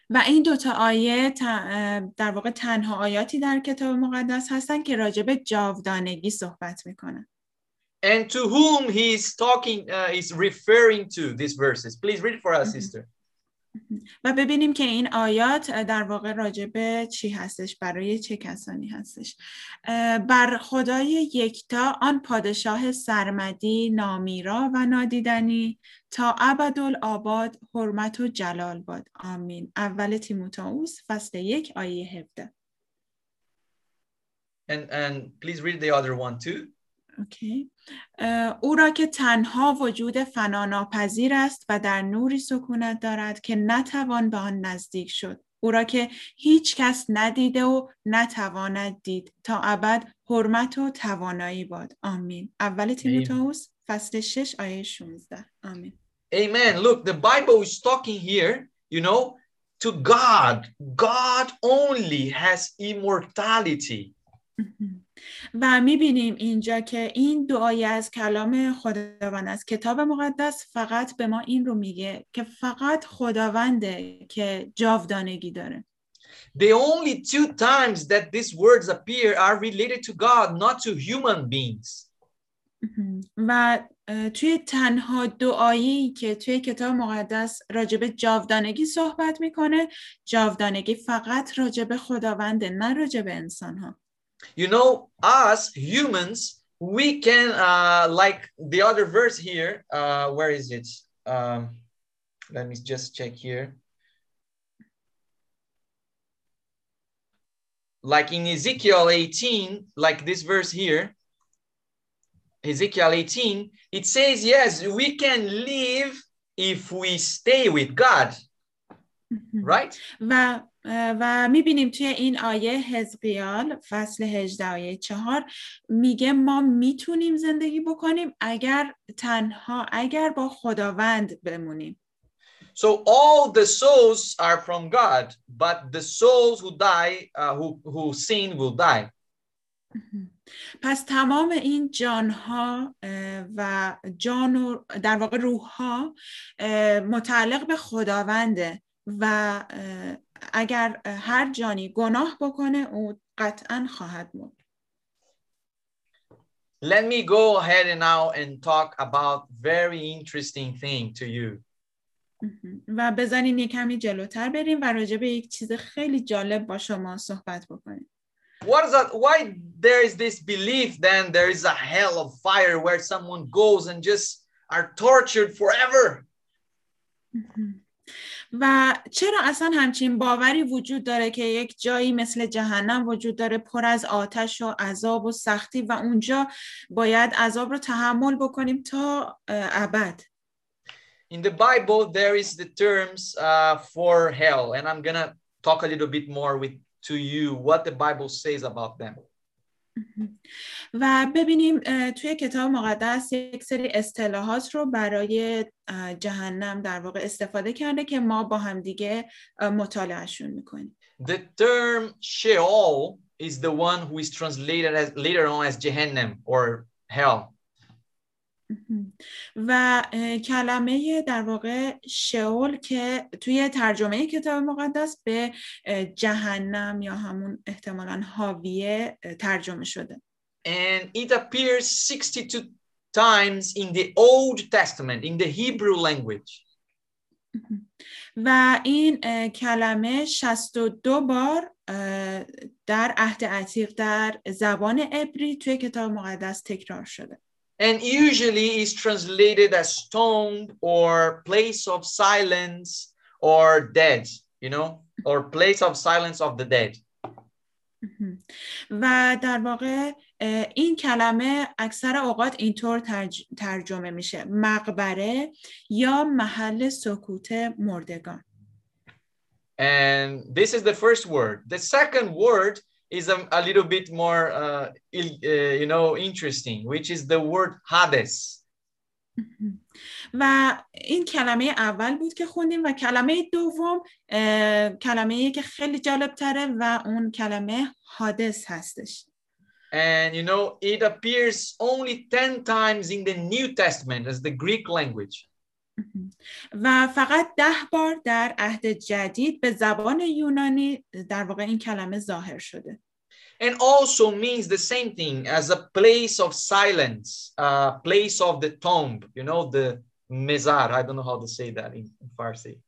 و این دوتا آیه در واقع تنها آیاتی در کتاب مقدس هستن که راجع به جاودانگی صحبت می‌کنن And to whom he is talking, uh, is referring to these verses. Please read for us, Mhm. sister. و ببینیم که این آیات در واقع راجع به چی هستش برای چه کسانی هستش. بر خدای یکتا آن پادشاه سرمدی نامیرا و نادیدنی تا ابدالآباد حرمت و جلال باد. آمین. اول تیموتائوس فصل یک آیه 17 And and please read the other one too. اوکی. او را که تنها وجود فناناپذیر است و در نوری سکونت دارد که نتوان به آن نزدیک شد او را که هیچ کس ندیده و نتواند دید تا ابد حرمت و توانایی باد آمین اول تیموتائوس فصل 6 آیه 16 آمین Amen. Look, the Bible is talking here, you know, to God. God only has immortality. و می‌بینیم اینجا که این دعای از کلام خداوند از کتاب مقدس فقط به ما این رو میگه که فقط خداونده که جاودانگی داره. The only two times that these words appear are related to God, not to human beings. [LAUGHS] و توی تنها دعایی که توی کتاب مقدس راجب جاودانگی صحبت می‌کنه جاودانگی فقط راجب خداونده نه راجب انسان ها You know, us humans, we can, uh, like the other verse here, uh, where is it? Um, let me just check here. Like in Ezekiel 18, like this verse here, Ezekiel 18, it says, yes, we can live if we stay with God. Mm-hmm. Right? و می‌بینیم توی این آیه حزقیال فصل 18 آیه 4 میگه ما می‌تونیم زندگی بکنیم اگر تنها اگر با خداوند بمونیم So all the souls are from God, but the souls who die, uh, who who sin, will die. [LAUGHS] پس تمام این جانها اه، و جان و در واقع روحها اه، متعلق به خداونده و اگر هر جانی گناه بکنه او قطعا خواهد مرد Let me go ahead and now and talk about very interesting thing to you. و بزنین یک کمی جلوتر بریم و راجع به یک چیز خیلی جالب با شما صحبت بکنیم What is that? Why there is this belief then there is a hell of fire where someone goes and just are tortured forever? و چرا اصلا همچین باوری وجود داره که یک جایی مثل جهنم وجود داره پر از آتش و عذاب و سختی و اونجا باید عذاب رو تحمل بکنیم تا ابد In the Bible, there is the terms uh, for hell, and I'm gonna talk a little bit more with to you what the Bible says about them. و ببینیم توی کتاب مقدس یک سری اصطلاحات رو برای جهنم در واقع استفاده کرده که ما با هم دیگه مطالعهشون می‌کنیم. The term Sheol is the one who is translated as later on as Gehenna or hell. و کلمه در واقع شئول که توی ترجمه کتاب مقدس به جهنم یا همون احتمالا حاویه ترجمه شده. And it appears 62 times in the Old Testament in the Hebrew language. و این کلمه 62 بار در عهد عتیق در زبان عبری توی کتاب مقدس تکرار شده. and usually is translated as tomb or place of silence or dead, you know, or place of silence of the dead. و در واقع این کلمه اکثر اوقات اینطور ترج... ترجمه میشه مقبره یا محل سکوت مردگان And this is the first word. The second word is a, a little bit more, uh, uh, you know, interesting, which is the word Hades. و این کلمه اول بود که خوندیم و کلمه دوم کلمه که خیلی جالب تره و اون کلمه حادث هستش And you know, it appears only 10 times in the New Testament as the Greek language. و فقط ده بار در عهد جدید به زبان یونانی در واقع این کلمه ظاهر شده and also means the same thing as a place of silence, a place of the tomb, you know, the mezar. I don't know how to say that in, in Farsi.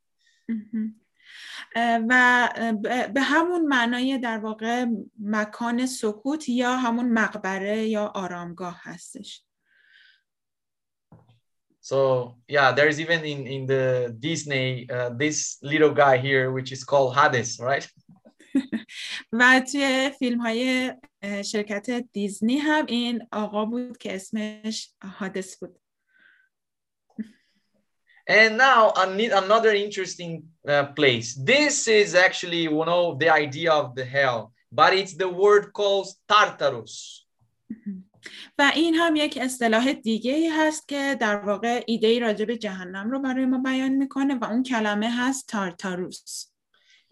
و به همون معنای در واقع مکان سکوت یا همون مقبره یا آرامگاه هستش. So yeah, there's even in in the Disney uh, this little guy here, which is called Hades, right? [LAUGHS] و توی فیلم های شرکت دیزنی هم این آقا بود که اسمش حادث بود. And now another interesting uh, place. This is actually one of the idea of the hell, but it's the word called Tartarus. و این هم یک اصطلاح دیگه ای هست که در واقع ایده ای راجع به جهنم رو برای ما بیان می‌کنه و اون کلمه هست تارتاروس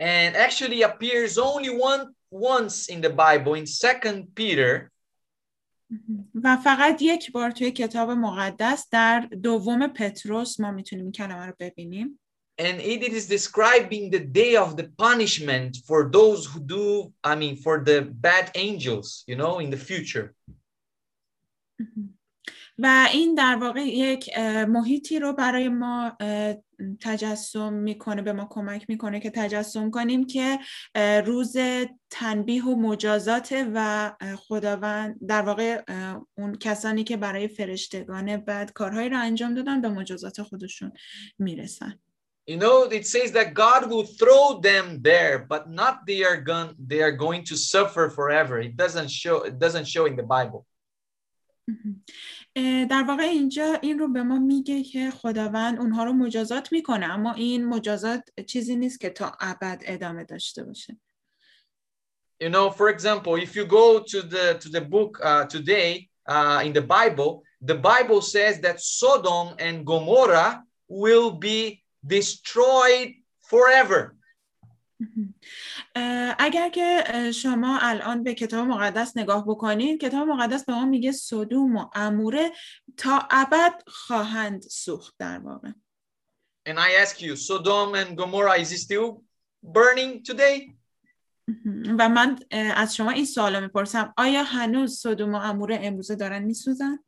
and actually appears only one once in the Bible in Second Peter و فقط یک بار توی کتاب مقدس در دوم پتروس ما می‌تونیم این کلمه رو ببینیم and it is describing the day of the punishment for those who do i mean for the bad angels you know in the future و این در واقع یک محیطی رو برای ما تجسم می‌کنه به ما کمک می‌کنه که تجسم کنیم که روز تنبیه و مجازات و خداوند در واقع اون کسانی که برای فرشتگان بعد کارهایی رو انجام دادن به مجازات خودشون می‌رسن You know, it says that God will throw them there, but not they are going they are going to suffer forever. It doesn't show it doesn't show in the Bible. در واقع اینجا این رو به ما میگه که خداوند اونها رو مجازات می‌کنه اما این مجازات چیزی نیست که تا ابد ادامه داشته باشه You know, for example, if you go to the to the book uh, today uh, in the Bible, the Bible says that Sodom and Gomorrah will be destroyed forever. اگر که شما الان به کتاب مقدس نگاه بکنید کتاب مقدس به ما میگه صدوم و اموره تا ابد خواهند سوخت در واقع And I ask you, Sodom and Gomorrah is still burning today? و من از شما این سوال می‌پرسم آیا هنوز صدوم و اموره امروزه دارن میسوزن؟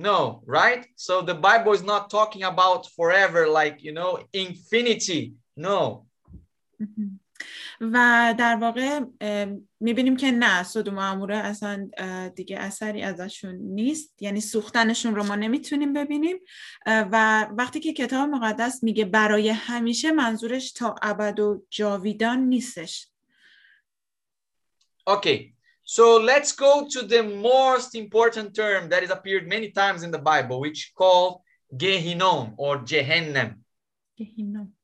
No, right? So the Bible is not talking about forever like, you know, infinity. No. و در واقع می‌بینیم که نه سودوم و اصلا دیگه اثری ازشون نیست. یعنی سوختنشون رو ما نمی‌تونیم ببینیم. و وقتی که کتاب مقدس میگه برای همیشه منظورش تا ابد و جاویدان نیستش. Okay, so let's go to the most important term that is appeared many times in the Bible, which called Gehinom or Gehennem. Gehinom.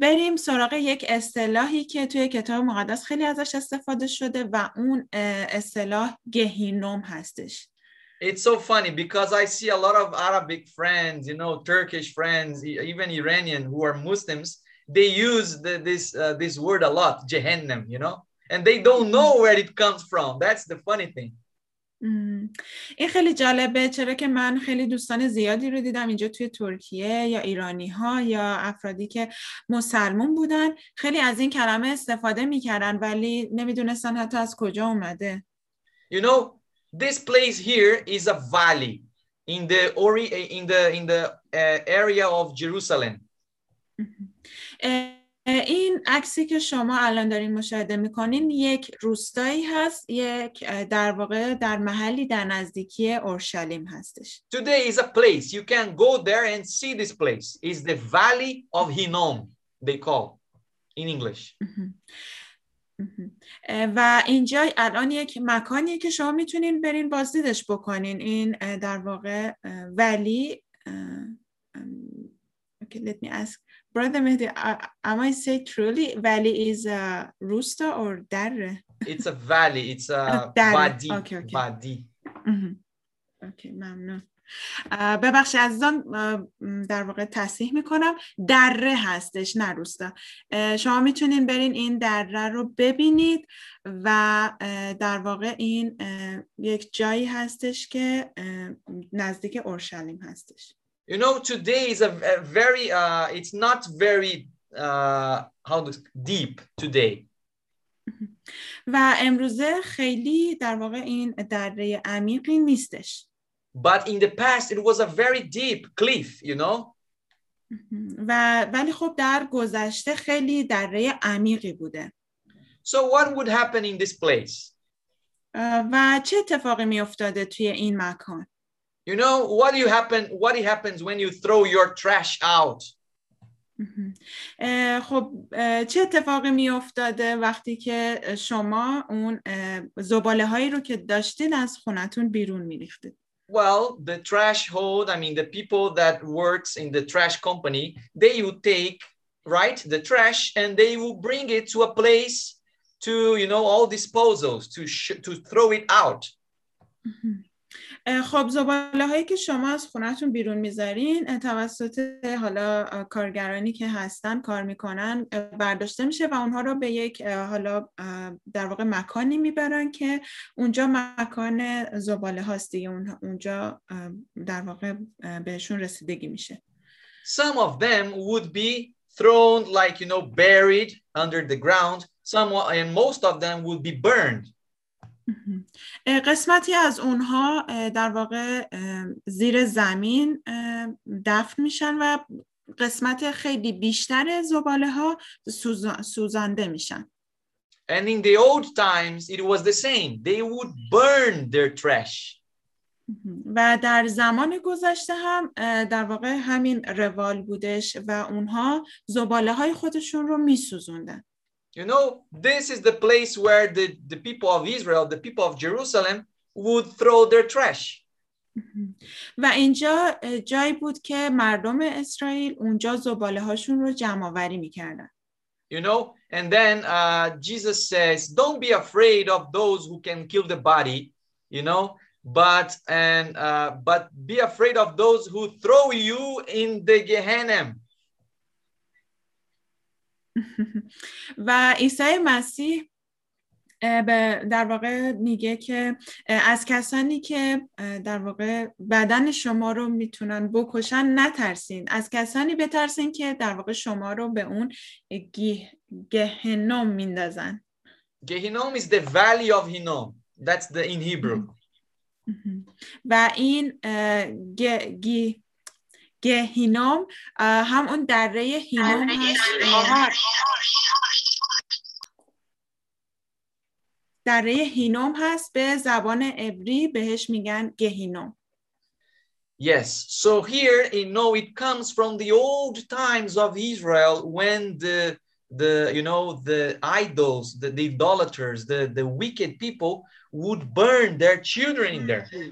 بریم سراغ یک اصطلاحی که توی کتاب مقدس خیلی ازش استفاده شده و اون اصطلاح گهینوم هستش It's so funny because I see a lot of Arabic friends, you know, Turkish friends, even Iranian who are Muslims, they use the, this uh, this word a lot, Jehannam, you know, and they don't know where it comes from. That's the funny thing. این خیلی جالبه چرا که من خیلی دوستان زیادی رو دیدم اینجا توی ترکیه یا ایرانی ها یا افرادی که مسلمون بودن خیلی از این کلمه استفاده می‌کردن ولی نمی‌دونستن حتی از کجا اومده You know, this place here is a valley in the in the in the uh, area of Jerusalem. این عکسی که شما الان دارین مشاهده می‌کنین یک روستایی هست یک در واقع در محلی در نزدیکی اورشلیم هستش. Today is a place. You can go there and see this place. Is the valley of Hinnom they call in English. و اینجا الان یک مکانیه که شما می‌تونین برین بازدیدش بکنین. این در واقع ولی okay, let me ask. Brother Mehdi, am I say truly valley is a rooster or dare? It's a valley. It's a vadi. Okay, okay. Vadi. اوکی ممنون ببخشید عزیزان در واقع تصحیح می‌کنم دره هستش نه روستا شما می‌تونین برین این دره رو ببینید و در واقع این یک jai هستش که نزدیک اورشلیم هستش you know today is a, a very uh, it's not very uh, how to, deep today [LAUGHS] و امروزه خیلی در واقع این دره عمیقی نیستش but in the past it was a very deep cliff you know [LAUGHS] و ولی خب در گذشته خیلی دره عمیقی بوده so what would happen in this place و چه اتفاقی می افتاده توی این مکان You know what do you happen what happens when you throw your trash out? خب چه اتفاقی می افتاده وقتی که شما اون زباله هایی رو که داشتین از خونتون بیرون می ریختید Well, the trash hold, I mean the people that works in the trash company, they would take right the trash and they will bring it to a place to you know all disposals to to throw it out. خب زباله هایی که شما از خونهتون بیرون می‌ذارین توسط حالا کارگرانی که هستن کار می‌کنن برداشته میشه و اونها رو به یک حالا در واقع مکانی می‌برن که اونجا مکان زباله هاست دیگه اونجا در واقع بهشون رسیدگی میشه. Some of them would be thrown like you know buried under the ground. Some and most of them would be burned. قسمتی از اونها در واقع زیر زمین دفن میشن و قسمت خیلی بیشتر زباله ها سوزانده میشن And in the old times it was the same. They would burn their trash. و در زمان گذشته هم در واقع همین روال بودش و اونها زباله های خودشون رو میسوزوندن. You know, this is the place where the, the people of Israel, the people of Jerusalem would throw their trash. و اینجا جایی بود که مردم اسرائیل اونجا زباله هاشون رو جمع آوری میکردن. You know, and then uh, Jesus says, don't be afraid of those who can kill the body, you know, but and uh, but be afraid of those who throw you in the Gehenna. [LAUGHS] و عیسی مسیح در واقع میگه که از کسانی که در واقع بدن شما رو می‌تونن بکشن نترسین از کسانی بترسین که در واقع شما رو به اون گهنم میندازن Gehinnom is the valley of Hinnom. That's the in Hebrew. [LAUGHS] و این گهینوم دره هینوم دره هینوم هست. به زبان عبری بهش میگن گهینوم Yes, so here you know it comes from the old times of Israel when the the you know the idols, the, the idolaters, the, the wicked people would burn their children in there. Mm-hmm.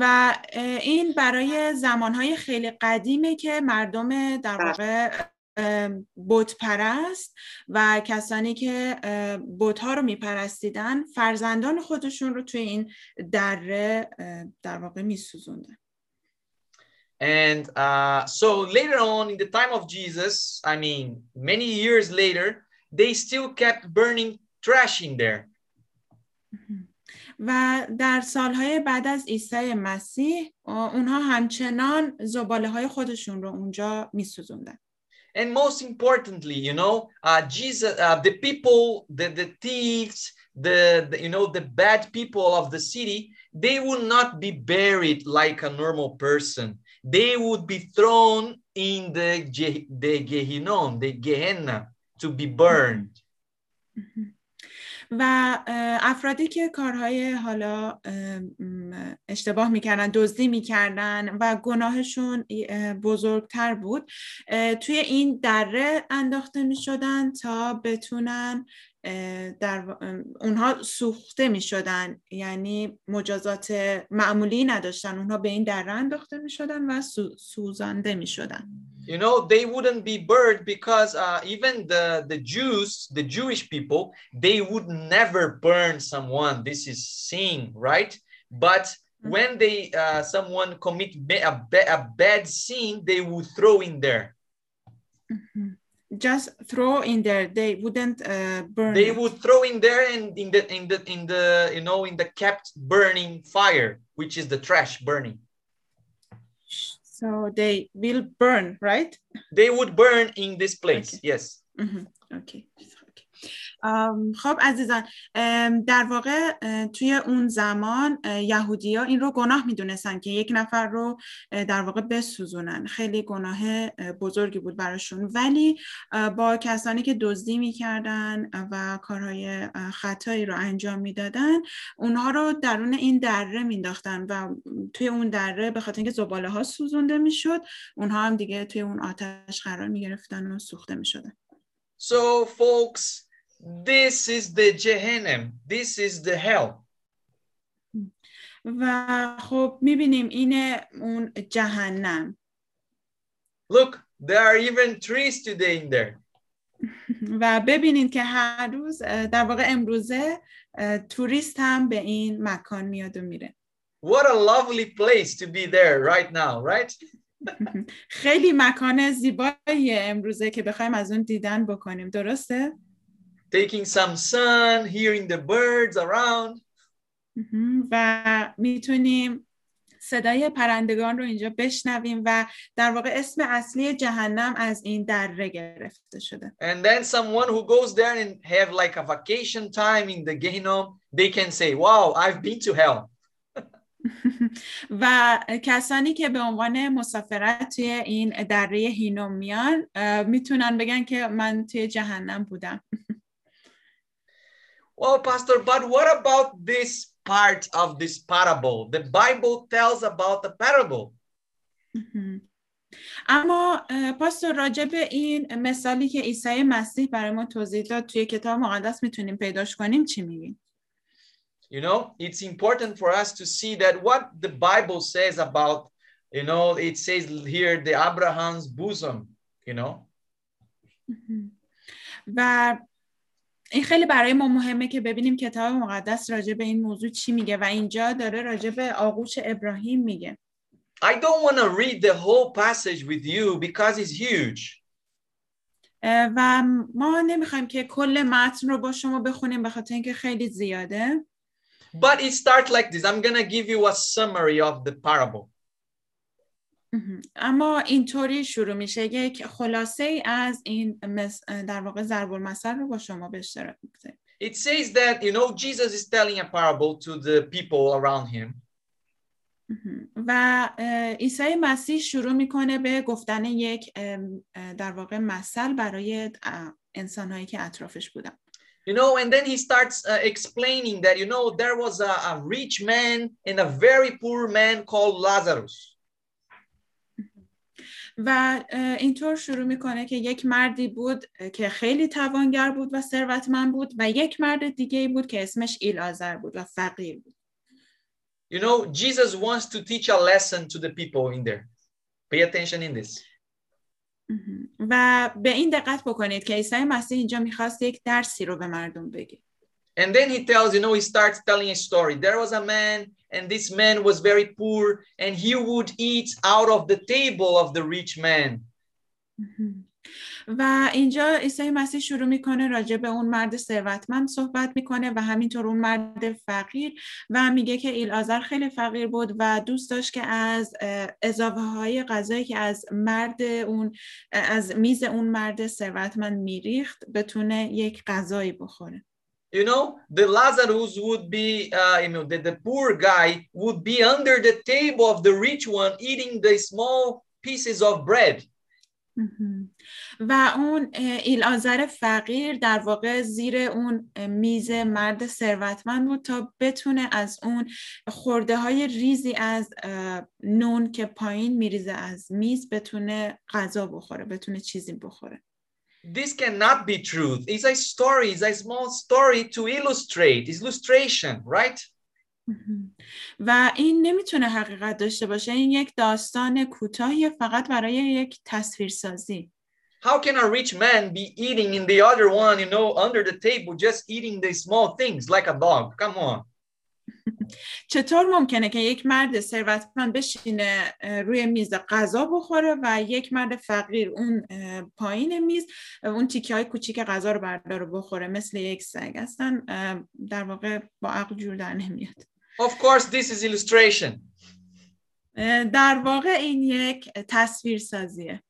و این برای زمانهای خیلی قدیمه که مردم در واقع بت پرست و کسانی که بت ها رو میپرستیدن فرزندان خودشون رو توی این دره در واقع میسوزوندن. And uh, so later on, in the time of Jesus, I mean, many years later, they still kept burning trash in there. و در سالهای بعد از عیسی مسیح اونها همچنان زباله های خودشون رو اونجا میسوزوندن. And most importantly, you know, uh, Jesus, uh, the people, the, the thieves, the, the, you know, the bad people of the city, they would not be buried like a normal person. They would be thrown in the, the Gehinnom, the Gehenna, to be burned. و افرادی که کارهای حالا اشتباه می‌کردن دزدی می‌کردن و گناهشون بزرگتر بود توی این دره انداخته می‌شدن تا بتونن در اونها سوخته می شدن یعنی مجازات معمولی نداشتن اونها به این دره انداخته می شدن و سوزانده می شدن You know, they wouldn't be burned because uh, even the, the Jews, the Jewish people, they would never burn someone. This is sin, right? But when they uh, someone commit a, a bad sin, they would throw in there. Mm -hmm. just throw in there they wouldn't uh, burn they it. would throw in there and in the in the in the you know in the kept burning fire which is the trash burning so they will burn right they would burn in this place Okay. yes mm -hmm. okay خب عزیزان در واقع توی اون زمان یهودی ها این رو گناه می‌دونستن که یک نفر رو در واقع بسوزونن. خیلی گناه بزرگی بود براشون. ولی با کسانی که دزدی می‌کردن و کارهای خطایی رو انجام می‌دادن اونها رو درون این دره مینداختن و توی اون دره به خاطر اینکه زباله ها سوزونده می‌شد اونها هم دیگه توی اون آتش قرار می‌گرفتن و سوخته می‌شدن. So folks this is the Gehenna. This is the hell. و خب می‌بینیم اینه اون جهنم Look, there are even trees today in there. [LAUGHS] و ببینید که هر روز در واقع امروزه توریست هم به این مکان میاد و میره What a lovely place to be there right now, right? [LAUGHS] خیلی مکان زیبایی امروزه که بخوایم از اون دیدن بکنیم درسته؟ Taking some sun, hearing the birds around. و می‌تونیم صدای پرندگان رو اینجا بشنویم و در واقع اسم اصلی جهنم از این دره گرفته شده. And then someone who goes there and have like a vacation time in the Gehinnom, they can say, wow, I've been to hell. [LAUGHS] و کسانی که به عنوان مسافرت توی این دره هینوم میان می‌تونن بگن که من توی جهنم بودم. [LAUGHS] Well, Pastor, but what about this part of this parable? The Bible tells about the parable. اما پاستور راجع به این مثالی که عیسی مسیح برای ما توضیح داد توی کتاب مقدس میتونیم پیداش کنیم چی میگیم؟ You know, it's important for us to see that what the Bible says about, you know, it says here the Abraham's bosom, you know. و این خیلی برای ما مهمه که ببینیم کتاب مقدس راجع به این موضوع چی میگه و اینجا داره راجع به آغوش ابراهیم میگه I don't want to read the whole passage with you because it's huge. و ما نمی‌خوایم که کل متن رو با شما بخونیم به خاطر اینکه خیلی زیاده But it starts like this. I'm going to give you a summary of the parable. اما اینطوری شروع میشه یک خلاصه ای از این در واقع ضرب المثل رو با شما به اشتراک می‌گذاریم It says that, you know, Jesus is telling a parable to the people around him. و عیسی مسیح شروع می‌کنه به گفتن یک در واقع مثل برای انسانهایی که اطرافش بودن. You know, and then he starts uh, explaining that, you know, there was a, a rich man and a very poor man called Lazarus. و اینطور شروع می‌کنه که یک مردی بود که خیلی توانگر بود و ثروتمند بود و یک مرد دیگه ای بود که اسمش ایلازر بود و فقیر بود You know, Jesus wants to teach a lesson to the people in there. Pay attention in this. و به این دقت بکنید که عیسی مسیح اینجا می‌خواست یک درسی رو به مردم بگه And then he tells, you know, he starts telling a story. There was a man, and this man was very poor, and he would eat out of the table of the rich man. و اینجا عیسی مسیح شروع می‌کنه راجع به اون مرد ثروتمند صحبت می‌کنه و همینطور اون مرد فقیر و میگه که ایلازر خیلی فقیر بود و دوست داشت که از اضافه های غذایی که از مرد اون از میز اون مرد ثروتمند میریخت بتونه یک غذایی بخوره You know, the Lazarus would be, uh, you know, the, the poor guy would be under the table of the rich one eating the small pieces of bread. مهم. و اون ایلازر فقیر در واقع زیر اون میز مرد ثروتمند بود تا بتونه از اون خورده های ریزی از نون که پایین میریزه از میز بتونه غذا بخوره بتونه چیزی بخوره This cannot be truth. It's a story, it's a small story to illustrate, it's illustration, right? مهم. و این نمیتونه حقیقت داشته باشه این یک داستان کوتاهی فقط برای یک تصویرسازی How can a rich man be eating in the other one, you know, under the table, just eating the small things like a dog? Come on. چطور ممکنه که یک مرد ثروتمند بشینه روی میز غذا بخوره و یک مرد فقیر اون پایین میز اون تیکه های کوچیک غذا رو برداره بخوره مثل یک سگ اه، در واقع با عقل جور در نمیاد Of course, this is illustration. در واقع این یک تصویر سازیه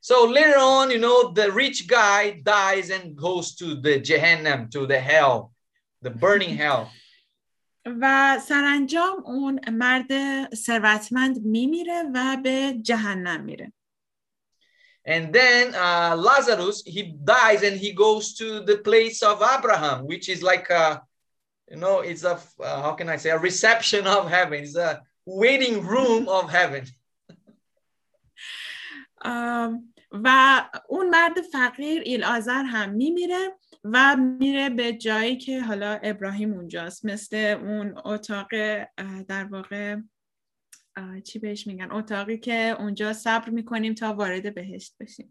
So later on, you know, the rich guy dies and goes to the Jehannam, to the hell, the burning [LAUGHS] hell. و سرانجام اون مرد ثروتمند میمیره و به جهنم میره And then uh, Lazarus, he dies and he goes to the place of Abraham, which is like a, you know, it's a, uh, how can I say, a reception of heaven. It's a waiting room of heaven. آم، و اون مرد فقیر ایلازر هم میمیره و میره به جایی که حالا ابراهیم اونجاست مثل اون اتاق در واقع چی بهش میگن اتاقی که اونجا صبر می‌کنیم تا وارد بهشت بشیم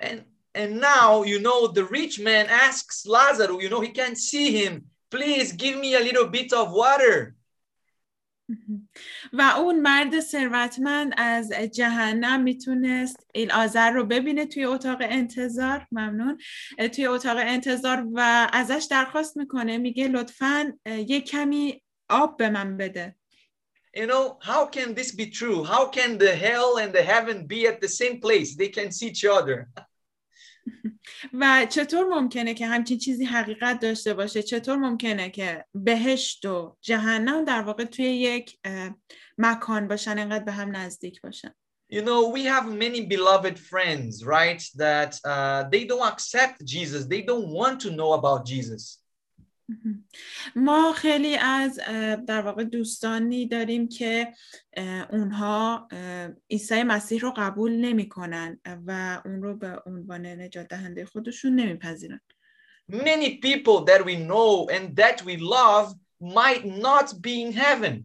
And and now, you know, the rich man asks Lazarus, you know, he can see him. Please give me a little bit of water. و اون مرد ثروتمند از جهنم می‌تونست ایلازر رو ببینه توی اتاق انتظار ممنون توی اتاق انتظار و ازش درخواست می‌کنه میگه لطفا یه کمی آب به من بده You know, how can this be true? How can the hell and the heaven be at the same place? They can see each other. [LAUGHS] [LAUGHS] و چطور ممکنه که همچین چیزی حقیقت داشته باشه چطور ممکنه که بهشت و جهنم در واقع توی یک مکان باشن انقدر به هم نزدیک باشن You know, we have many beloved friends, right? That uh, they don't accept Jesus. They don't want to know about Jesus. ما خیلی از در واقع دوستانی داریم که اونها عیسی مسیح رو قبول نمی‌کنن و اون رو به عنوان نجات دهنده خودشون نمیپذیرن. Many people that we know and that we love might not be in heaven.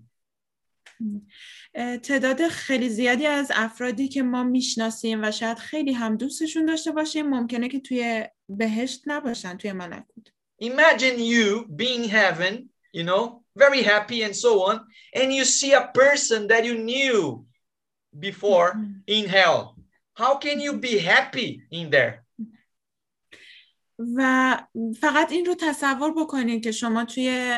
تعداد خیلی زیادی از افرادی که ما می‌شناسیم و شاید خیلی هم دوستشون داشته باشیم ممکنه که توی بهشت نباشن توی ملکوت. Imagine you being in heaven, you know, very happy and so on, and you see a person that you knew before in hell. How can you be happy in there? و فقط این رو تصور بکنین که شما توی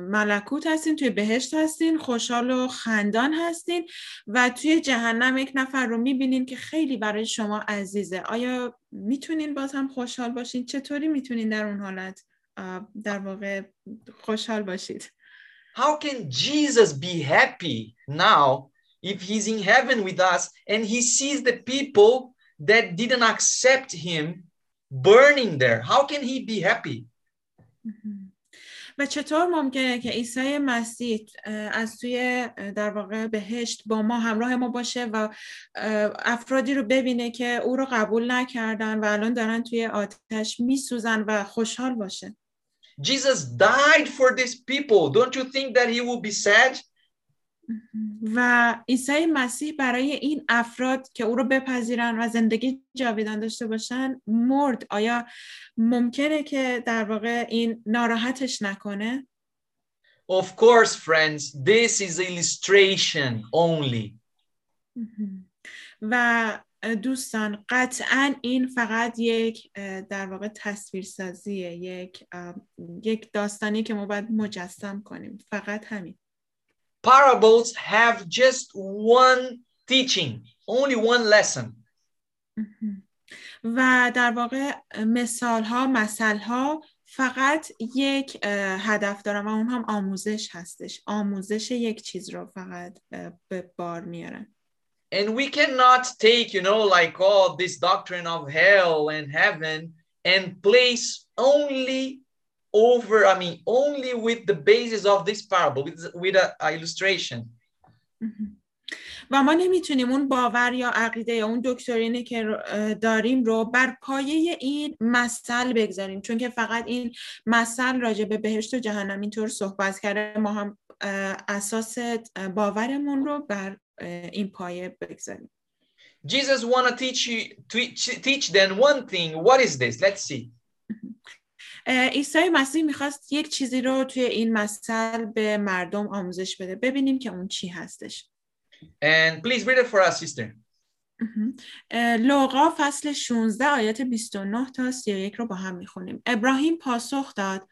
ملکوت هستین توی بهشت هستین خوشحال و خندان هستین و توی جهنم یک نفر رو می‌بینین که خیلی برای شما عزیزه آیا می‌تونین باز هم خوشحال باشین چطوری می‌تونین در اون حالت در واقع خوشحال باشید How can Jesus be happy now if he's in heaven with us and he sees the people that didn't accept him burning there? How can he be happy? و چطور ممکنه که عیسی مسیح از توی در واقع بهشت با ما همراه ما باشه و افرادی رو ببینه که او رو قبول نکردن و الان دارن توی آتش میسوزن و خوشحال باشه Jesus died for these people. Don't you think that he will be sad? و عیسی مسیح برای این افراد که او رو بپذیرن و زندگی جاویدان داشته باشن مرد آیا ممکنه که در واقع این ناراحتش نکنه Of course, friends, this is illustration only. و دوستان قطعا این فقط یک در واقع تصویرسازیه یک یک داستانی که ما باید مجسم کنیم. فقط همین. Parables have just one teaching, only one lesson. و در واقع مثال ها مثل ها فقط یک هدف دارن و اون هم آموزش هستش. آموزش یک چیز رو فقط به بار میارن. And we cannot take, you know, like all oh, this doctrine of hell and heaven and place only over, I mean, only with the basis of this parable, with, with a, a illustration. و ما نمیتونیم اون باور یا عقیده یا اون دکترینی که داریم رو بر پایه این مثل بگذاریم چون که فقط این مثل راجع به بهشت و جهنم اینطور صحبت کرده ما هم اساس باورمون رو بر این پایه بگذاریم Jesus want to teach you teach, teach them one thing. What is this? Let's see. [LAUGHS] عیسی مسیح می‌خواست یک چیزی رو توی این مثل به مردم آموزش بده ببینیم که اون چی هستش And please read it for us, sister. لوقا فصل 16 آیات 29 تا 31 رو با هم می‌خونیم ابراهیم پاسخ داد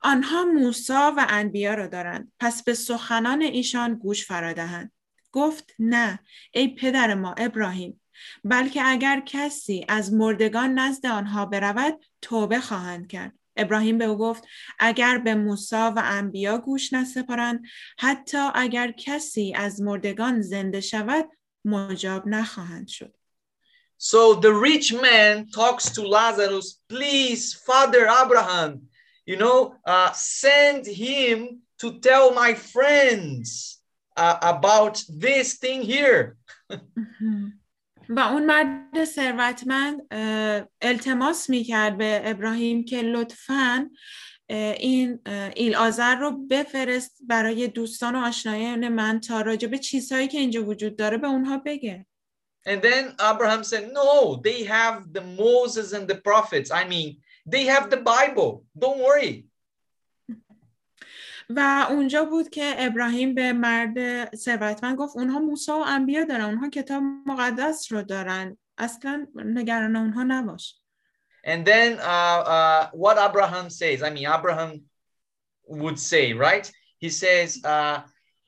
آنها موسی و انبیا را دارند پس به سخنان ایشان گوش فرادهند گفت نه ای پدر ما ابراهیم بلکه اگر کسی از مردگان نزد آنها برود توبه خواهند کرد. ابراهیم به او گفت اگر به موسی و انبیا گوش نسپارند حتی اگر کسی از مردگان زنده شود مجاب نخواهند شد. So the rich man talks to Lazarus, please, Father Abraham, you know, uh, send him to tell my friends. Uh, about this thing here. [LAUGHS] و اون مرد ثروتمند التماس می‌کرد به ابراهیم که لطفا این ایل آذر رو بفرست برای دوستان و آشنایان من تا راجع به چیزهایی که اینجا وجود داره به اونها بگه And then Abraham said, no, they have the Moses and the prophets. I mean, they have the Bible. Don't worry. و اونجا بود که ابراهیم به مرد ثروتمند گفت اونها موسی و انبیا دارن اونها کتاب مقدس رو دارن اصلا نگران اونها نباش And then uh, uh, what Abraham says, I mean, Abraham would say, right? He says, uh,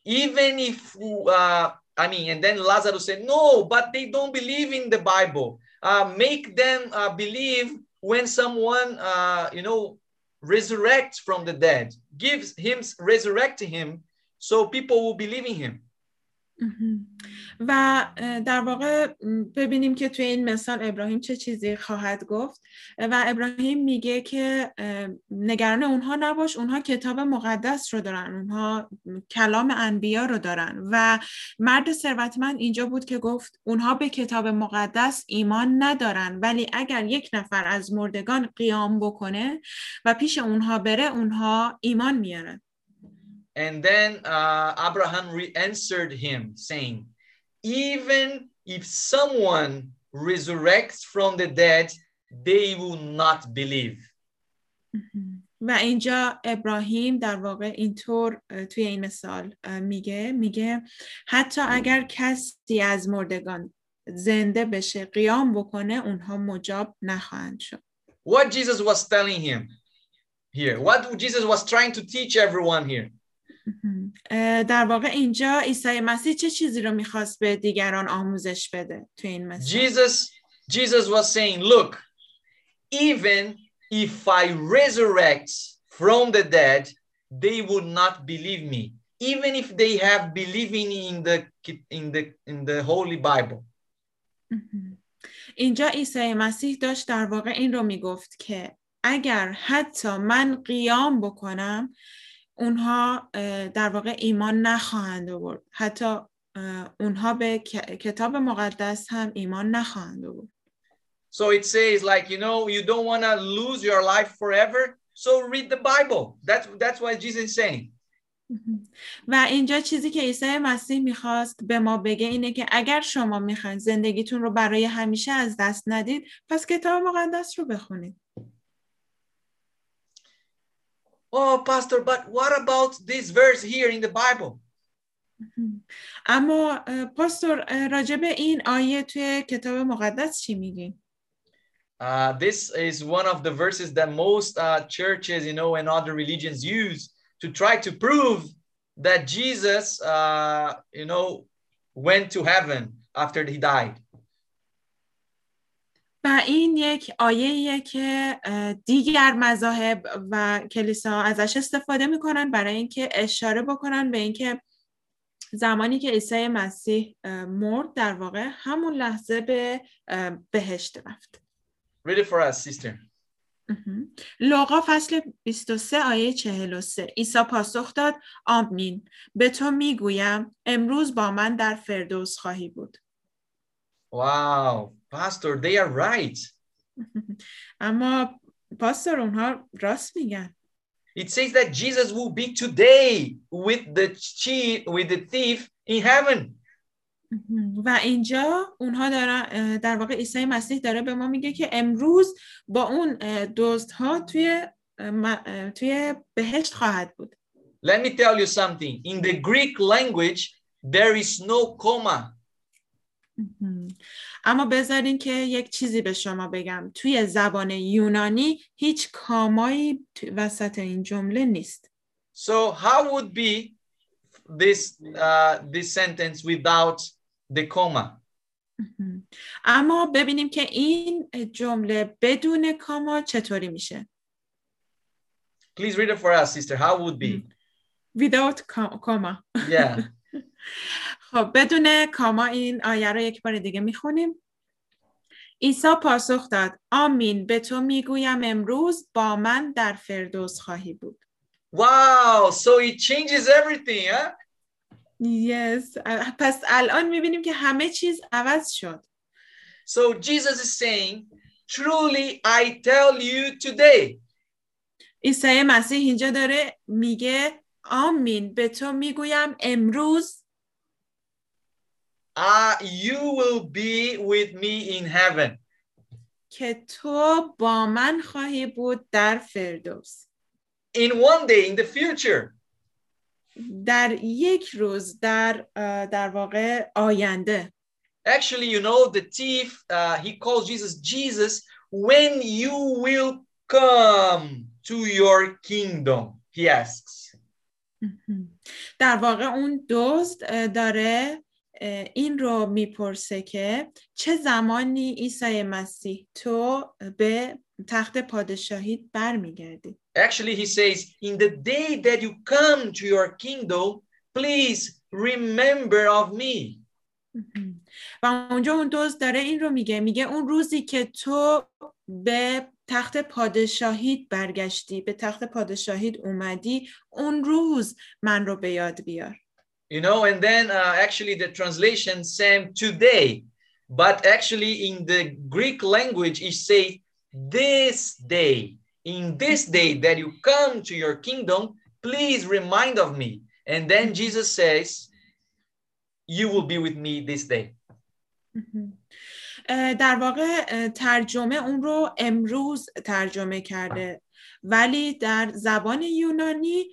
even if, uh, I mean, and then Lazarus said, no, but they don't believe in the Bible. Uh, make them uh, believe when someone, uh, you know, resurrects from the dead, gives him, resurrect him, so people will believe in him. Mm-hmm. و در واقع ببینیم که توی این مثال ابراهیم چه چیزی خواهد گفت. و ابراهیم میگه که نگران اونها نباش اونها کتاب مقدس رو دارن اونها کلام انبیا رو دارن. و مرد ثروتمند اینجا بود که گفت اونها به کتاب مقدس ایمان ندارن ولی اگر یک نفر از مردگان قیام بکنه و پیش اونها بره اونها ایمان میارن. And then uh, Abraham answered him, saying, Even if someone resurrects from the dead, they will not believe. و اینجا ابراهیم در واقع اینطور توی این مثال میگه میگه حتی اگر کسی از مردگان زنده بشه قیام بکنه اونها مجاب نخواهند شد. What Jesus was telling him here, what Jesus was trying to teach everyone here. در واقع اینجا عیسی مسیح چه چیزی رو می‌خواست به دیگران آموزش بده تو این مثال Jesus Jesus was saying look even if I resurrect from the dead they would not believe me even if they have believing in the in the in the holy bible اینجا عیسی مسیح داشت در واقع این رو می‌گفت که اگر حتی من قیام بکنم اونها در واقع ایمان نخواهند آورد. حتی اونها به کتاب مقدس هم ایمان نخواهند آورد. So it says like you know you don't want to lose your life forever so read the Bible. That's that's what Jesus is saying. [LAUGHS] و اینجا چیزی که عیسی مسیح می‌خواست به ما بگه اینه که اگر شما می‌خواین زندگیتون رو برای همیشه از دست ندید پس کتاب مقدس رو بخونید. Oh, Pastor, but what about this verse here in the Bible? [LAUGHS] اما پاستور راجب این آیه توی کتاب مقدس چی میگی؟ Uh, this is one of the verses that most uh, churches, you know, and other religions use to try to prove that Jesus, uh, you know, went to heaven after he died. و این یک آیه که دیگر مذاهب و کلیسا ازش استفاده می‌کنن برای اینکه اشاره بکنن به اینکه زمانی که عیسی مسیح مرد در واقع همون لحظه به بهشت رفت. Read it for us, sister. لوقا فصل 23 آیه 43 عیسی پاسخ داد آمین به تو می‌گویم امروز با من در فردوس خواهی بود. Wow, pastor, they are right. اما پاستور اونها راست میگن. It says that Jesus will be today with the cheat, with the thief in heaven. و اینجا اونها دارن در واقع عیسی مسیح داره به ما میگه که امروز با اون دزدها توی توی بهشت خواهد بود. Let me tell you something. In the Greek language, there is no comma. اما بذارین که یک چیزی به شما بگم توی زبان یونانی هیچ کامایی وسط این جمله نیست So how would be this uh, this sentence without the comma? اما ببینیم که این جمله بدون کاما چطوری میشه Please read it for us, sister. How would be? Without comma. Yeah. [LAUGHS] خب بدون کاما این آیه رو یک بار دیگه می‌خونیم عیسی پاسخ داد آمین به تو می‌گویم امروز با من در فردوس خواهی بود Wow, so it changes everything, huh? Yes. پس الان می‌بینیم که همه چیز عوض شد. So Jesus is saying, truly I tell you today. عیسی مسیح اینجا داره میگه آمین به تو می‌گویم امروز uh, you will be with me in heaven. که تو با من خواهی بود در فردوس. In one day, in the future. در یک روز در در واقع آینده. Actually, you know, the thief, uh, he calls Jesus, Jesus, when you will come to your kingdom, he asks. در واقع اون دزد داره این رو می‌پرسه که چه زمانی عیسی مسیح تو به تخت پادشاهیت برمیگردی؟ Actually he says in the day that you come to your kingdom please remember of me. و اونجا اون دوست داره این رو میگه. میگه اون روزی که تو به تخت پادشاهیت برگشتی به تخت پادشاهیت اومدی اون روز من رو به یاد بیار. You know, and then uh, actually the translation same today, but actually in the Greek language it say this day. In this day that you come to your kingdom, please remind of me. And then Jesus says, you will be with me this day. در واقع ترجمه اون رو امروز ترجمه کرده ولی در زبان یونانی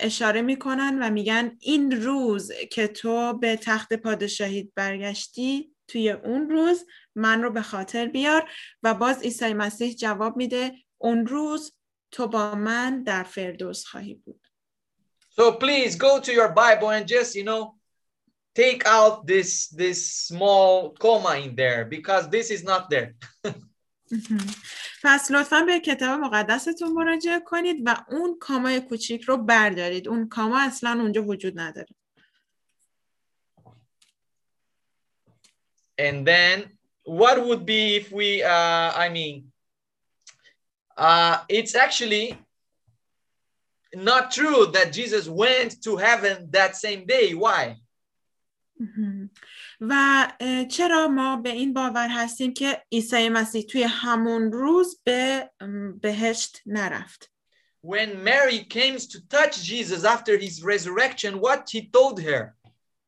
اشاره می‌کنن و میگن این روز که تو به تخت پادشاهیت برگشتی توی اون روز من رو به خاطر بیار و باز عیسی مسیح جواب میده اون روز تو با من در فردوس خواهی بود So please go to your Bible and just, you know, take out this this small comma in there because this is not there. [LAUGHS] پس لطفا به کتاب مقدستون مراجعه کنید و اون کامای کوچیک رو بردارید اون کاما اصلا اونجا وجود نداره And then what would be if we, uh, I mean, uh, it's actually not true that Jesus went to heaven that same day. Why? مهم. و چرا ما به این باور هستیم که عیسی مسیح توی همون روز به بهشت نرفت When Mary came to touch Jesus after his resurrection, what he told her?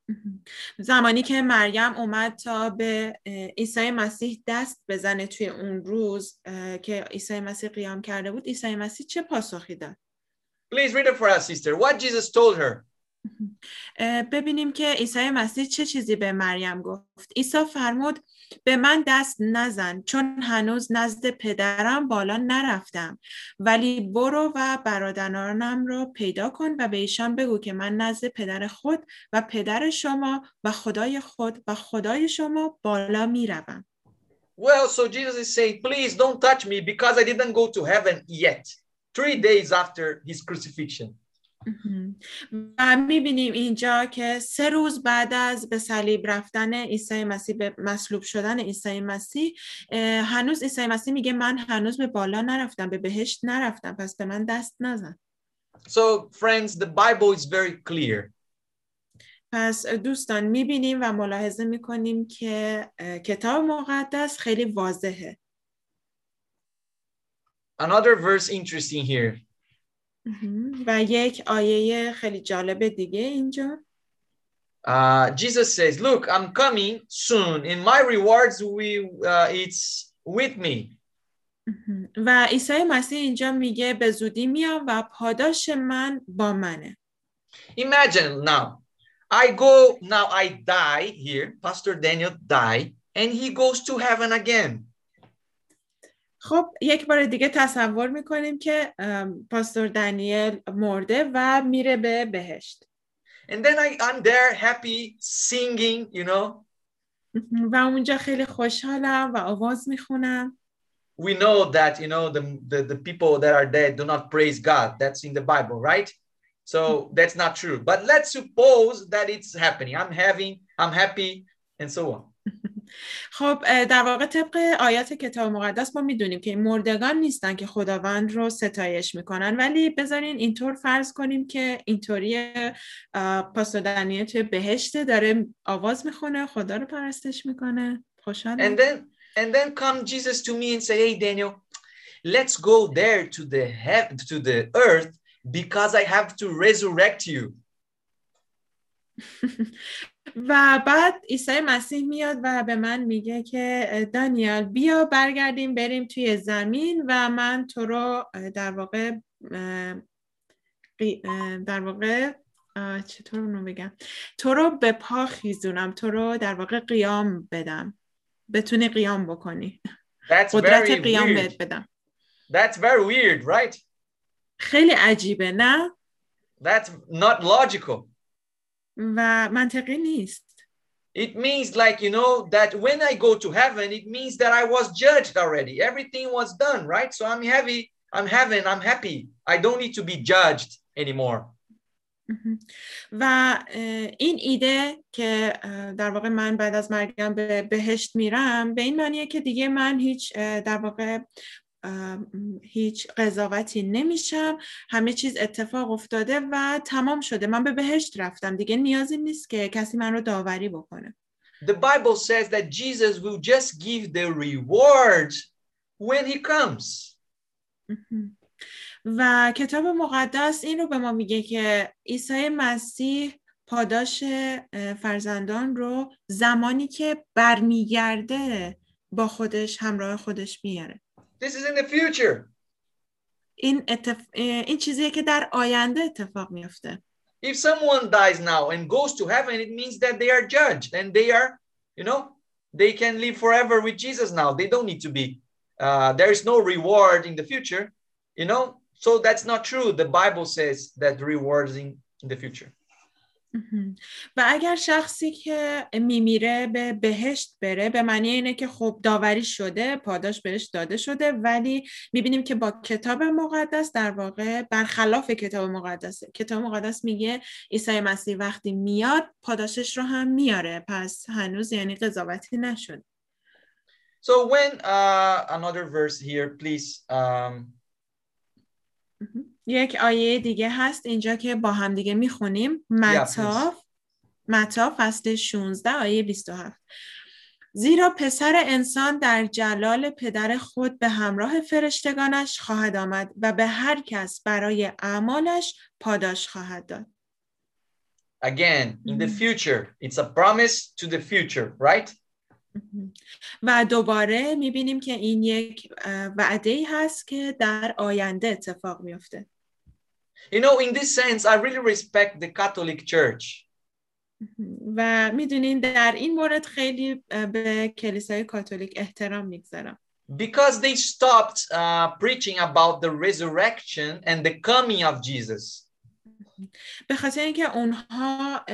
[LAUGHS] زمانی که مریم اومد تا به عیسی مسیح دست بزنه توی اون روز که عیسی مسیح قیام کرده بود عیسی مسیح چه پاسخی داد Please read it for us, sister. What Jesus told her. ببینیم که عیسی مسیح چه چیزی به مریم گفت عیسی فرمود به من دست نزن چون هنوز نزد پدرم بالا نرفتم ولی برو و برادرانم را پیدا کن و به ایشان بگو که من نزد پدر خود و پدر شما و خدای خود و خدای شما بالا می‌روم Well, so Jesus is saying, please don't touch me because I didn't go to heaven yet. Three days after his crucifixion. و می‌بینیم اینجا که سه روز بعد از به صلیب رفتن عیسی مسیح به مصلوب شدن عیسی مسیح هنوز عیسی مسیح میگه من هنوز به بالا نرفتم به بهشت نرفتم پس به من دست نزن So, friends, the Bible is very clear. پس دوستان می‌بینیم و ملاحظه می‌کنیم که کتاب مقدس خیلی واضحه Another verse interesting here. و یک آیه خیلی جالب دیگه اینجا Uh, Jesus says, Look, I'm coming soon, and my rewards will, uh, it's with me. و عیسی مسیح اینجا میگه به زودی میام و پاداش من با منه Imagine now, I go, now I die here, Pastor Daniel die, and he goes to heaven again. خب یک بار دیگه تصور می‌کنیم که پاستور دانیل مرده و میره به بهشت And then I, I'm there happy, singing, you know. و اونجا خیلی خوشحالم و آواز می‌خونم We know that, you know, the, the, the people that are dead do not praise God. That's in the Bible, right? So that's not true. But let's suppose that it's happening. I'm having, I'm happy, and so on. خب در واقع طبق آیات کتاب مقدس ما می‌دونیم که این مردگان نیستن که خداوند رو ستایش می‌کنن. ولی بذارین اینطور فرض کنیم که اینطوری دانیل توی بهشته داره آواز می‌خونه خدا رو پرستش می‌کنه. then, and then come Jesus to me and say, "Hey, Daniel, let's go there to the heaven, to the earth, because I have to resurrect you." [LAUGHS] و بعد عیسی مسیح میاد و به من میگه که دانیال بیا برگردیم بریم توی زمین و من تو رو در واقع در واقع چطور اونو بگم تو رو به پا خیزونم تو رو در واقع قیام بدم بتونی قیام بکنی That's قدرت very قیام weird. بهت بدم That's very weird, right? خیلی عجیبه نه That's not logical. و منطقی نیست It means like, you know, that when I go to heaven, it means that I was judged already. Everything was done, right? So I'm heavy, I'm heaven, I'm happy. I don't need to be judged anymore. مهم. و اه، این ایده که اه، در واقع من بعد از مرگم به بهشت میرم به این معنیه که دیگه من هیچ اه، در واقع اه، م، هیچ قضاوتی نمیشم. همه چیز اتفاق افتاده و تمام شده. من به بهشت رفتم. دیگه نیازی نیست که کسی من رو داوری بکنه. The Bible says that Jesus will just give the rewards when he comes. و کتاب مقدس این رو به ما میگه که عیسی مسیح پاداش فرزندان رو زمانی که برمیگرده با خودش همراه خودش میاره This is in the future. این, اتف... اه، این چیزیه که در آینده اتفاق میفته If someone dies now and goes to heaven, it means that they are judged and they are, you know, they can live forever with Jesus now. They don't need to be, uh, there is no reward in the future, you know. So that's not true. The Bible says that the reward is in, in the future. و اگر شخصی که میمیره به بهشت بره به معنی اینه که خب داوری شده پاداش بهش داده شده ولی می‌بینیم که با کتاب مقدس در واقع برخلاف کتاب مقدس کتاب مقدس میگه عیسی مسیح وقتی میاد پاداشش رو هم میاره. پس هنوز یعنی قضاوتی نشد So when uh, another verse here, please, um, یک آیه دیگه هست اینجا که با هم دیگه می‌خونیم متا متا فصل 16 آیه 27 زیرا پسر انسان در جلال پدر خود به همراه فرشتگانش خواهد آمد و به هر کس برای اعمالش پاداش خواهد داد. Again, in the future, it's a promise to the future, right? و دوباره می‌بینیم که این یک وعده ای هست که در آینده اتفاق میفته. You know, in this sense, I really respect the Catholic Church. و می‌دونین در این مورد خیلی به کلیسای کاتولیک احترام می‌گذارم. Because they stopped uh, preaching about the resurrection and the coming of Jesus. به خاطر اینکه اونها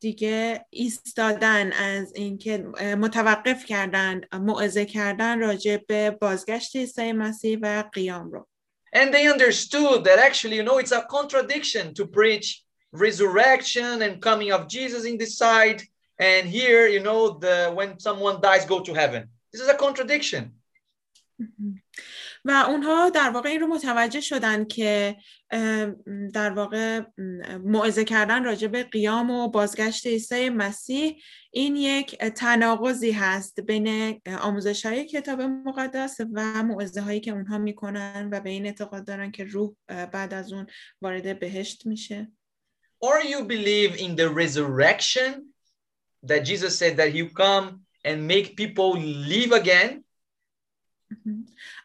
دیگه ایستادن از اینکه متوقف کردن موعظه کردن راجع به بازگشت عیسی مسیح و قیام رو And they understood that actually, you know, it's a contradiction to preach resurrection and coming of Jesus in this side, and here, you know, the when someone dies, go to heaven. This is a contradiction. Mm-hmm. و اونها در واقع این رو متوجه شدن که در واقع موعظه کردن راجع به قیام و بازگشت عیسی مسیح این یک تناقضی هست بین آموزش های کتاب مقدس و موعظه هایی که اونها می‌کنن و به این اعتقاد دارن که روح بعد از اون وارد بهشت میشه. Or you believe in the resurrection that Jesus said that he come and make people live again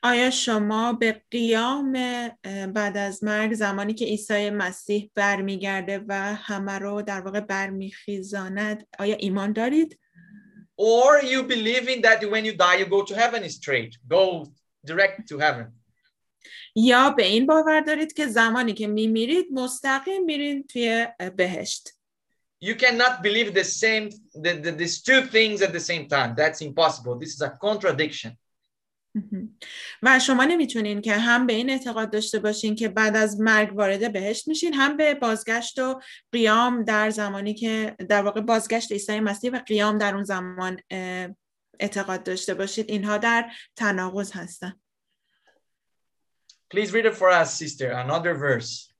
آیا شما به قیام بعد از مرگ زمانی که عیسی مسیح برمیگرده و همه رو در واقع برمیخیزاند آیا ایمان دارید؟ Or you believe in that when you die you go to heaven straight, go direct to heaven. یا به این باور دارید که زمانی که میمیرید مستقیم میرین توی بهشت. You cannot believe the same, the, the, these two things at the same time. That's impossible. This is a contradiction. و شما نمی‌تونین که هم به این اعتقاد داشته باشین که بعد از مرگ وارد بهشت میشین هم به بازگشت و قیام در زمانی که در واقع بازگشت عیسی مسیح و قیام در اون زمان اعتقاد داشته باشید اینها در تناقض هستن Please read it for us, sister. Another verse.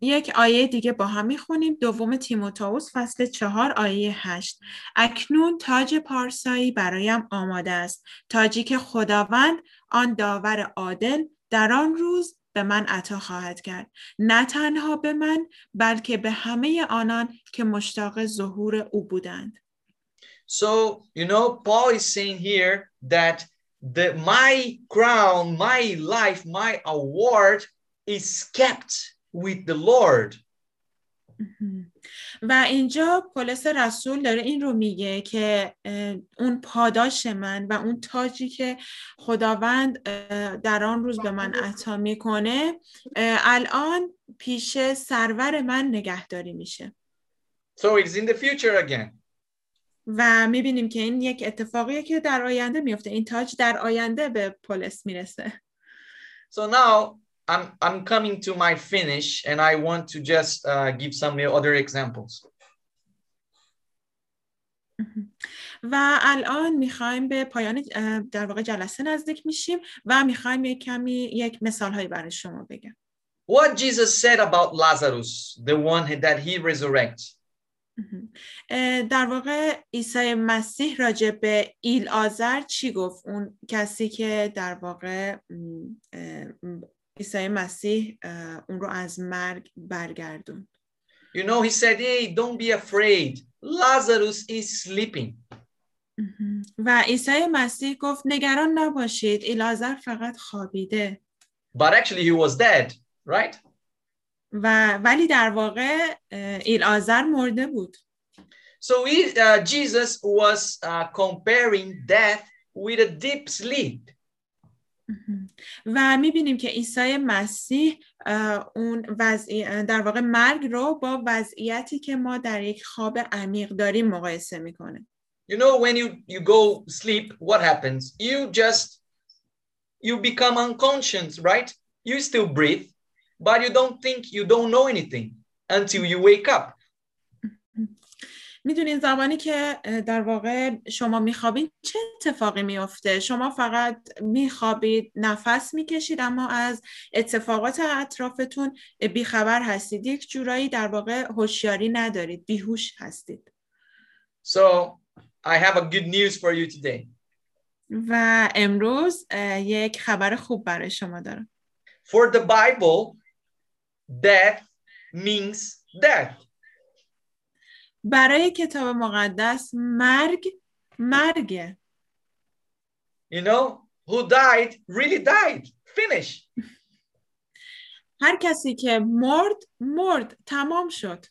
یک آیه دیگه با هم می‌خونیم. دوم تیموتائوس فصل چهار آیه هشت. اکنون تاج پارسایی برایم آماده است. تاجی که خداوند آن داور عادل در آن روز به من عطا خواهد کرد. نه تنها به من بلکه به همه آنان که مشتاق ظهور او بودند. So, you know, Paul is saying here that the my crown, my life, my award is kept with the Lord. و اینجا پولس رسول داره این رو میگه که اون پاداش من و اون تاجی که خداوند در آن روز به من عطا می‌کنه الان پیش سرور من نگهداری میشه So it's in the future again. و می‌بینیم که این یک اتفاقیه که در آینده میفته این تاج در آینده به پولس می‌رسه So now I'm I'm coming to my finish, and I want to just uh, give some other examples. و الان می‌خوایم به پایان در واقع جلسه نزدیک میشیم و می‌خوایم یک کمی یک مثال هایی برای شما بگم. What Jesus said about Lazarus, the one that he resurrects. در واقع عیسی مسیح راجع به ایل آزر چی گفت اون کسی که در واقع عیسی مسیح اون رو از مرگ برگردون You know, he said, hey, don't be afraid. Lazarus is sleeping. و عیسی مسیح گفت نگران نباشید ایلازر فقط خوابیده But actually he was dead, right? و ولی در واقع ایلازر مرده بود So he, uh, Jesus was uh, comparing death with a deep sleep. و می‌بینیم که عیسی مسیح اون وضعی در واقع مرگ رو با وضعیتی که ما در یک خواب عمیق داریم مقایسه می‌کنه You know, when you, you go sleep, what happens? You just, you become unconscious, right? You still breathe, but you don't think, you don't know anything until you wake up. می‌دونین زمانی که در واقع شما میخوابید چه اتفاقی میافته شما فقط میخوابید نفس می‌کشید اما از اتفاقات اطرافتون بیخبر هستید یک جورایی در واقع هوشیاری ندارید بیهوش هستید So I have a good news for you today. و امروز یک خبر خوب برای شما دارم For the Bible, death means death. برای کتاب مقدس مرگ مرگه You know, who died really died. Finish. هر کسی که مرد مرد تمام شد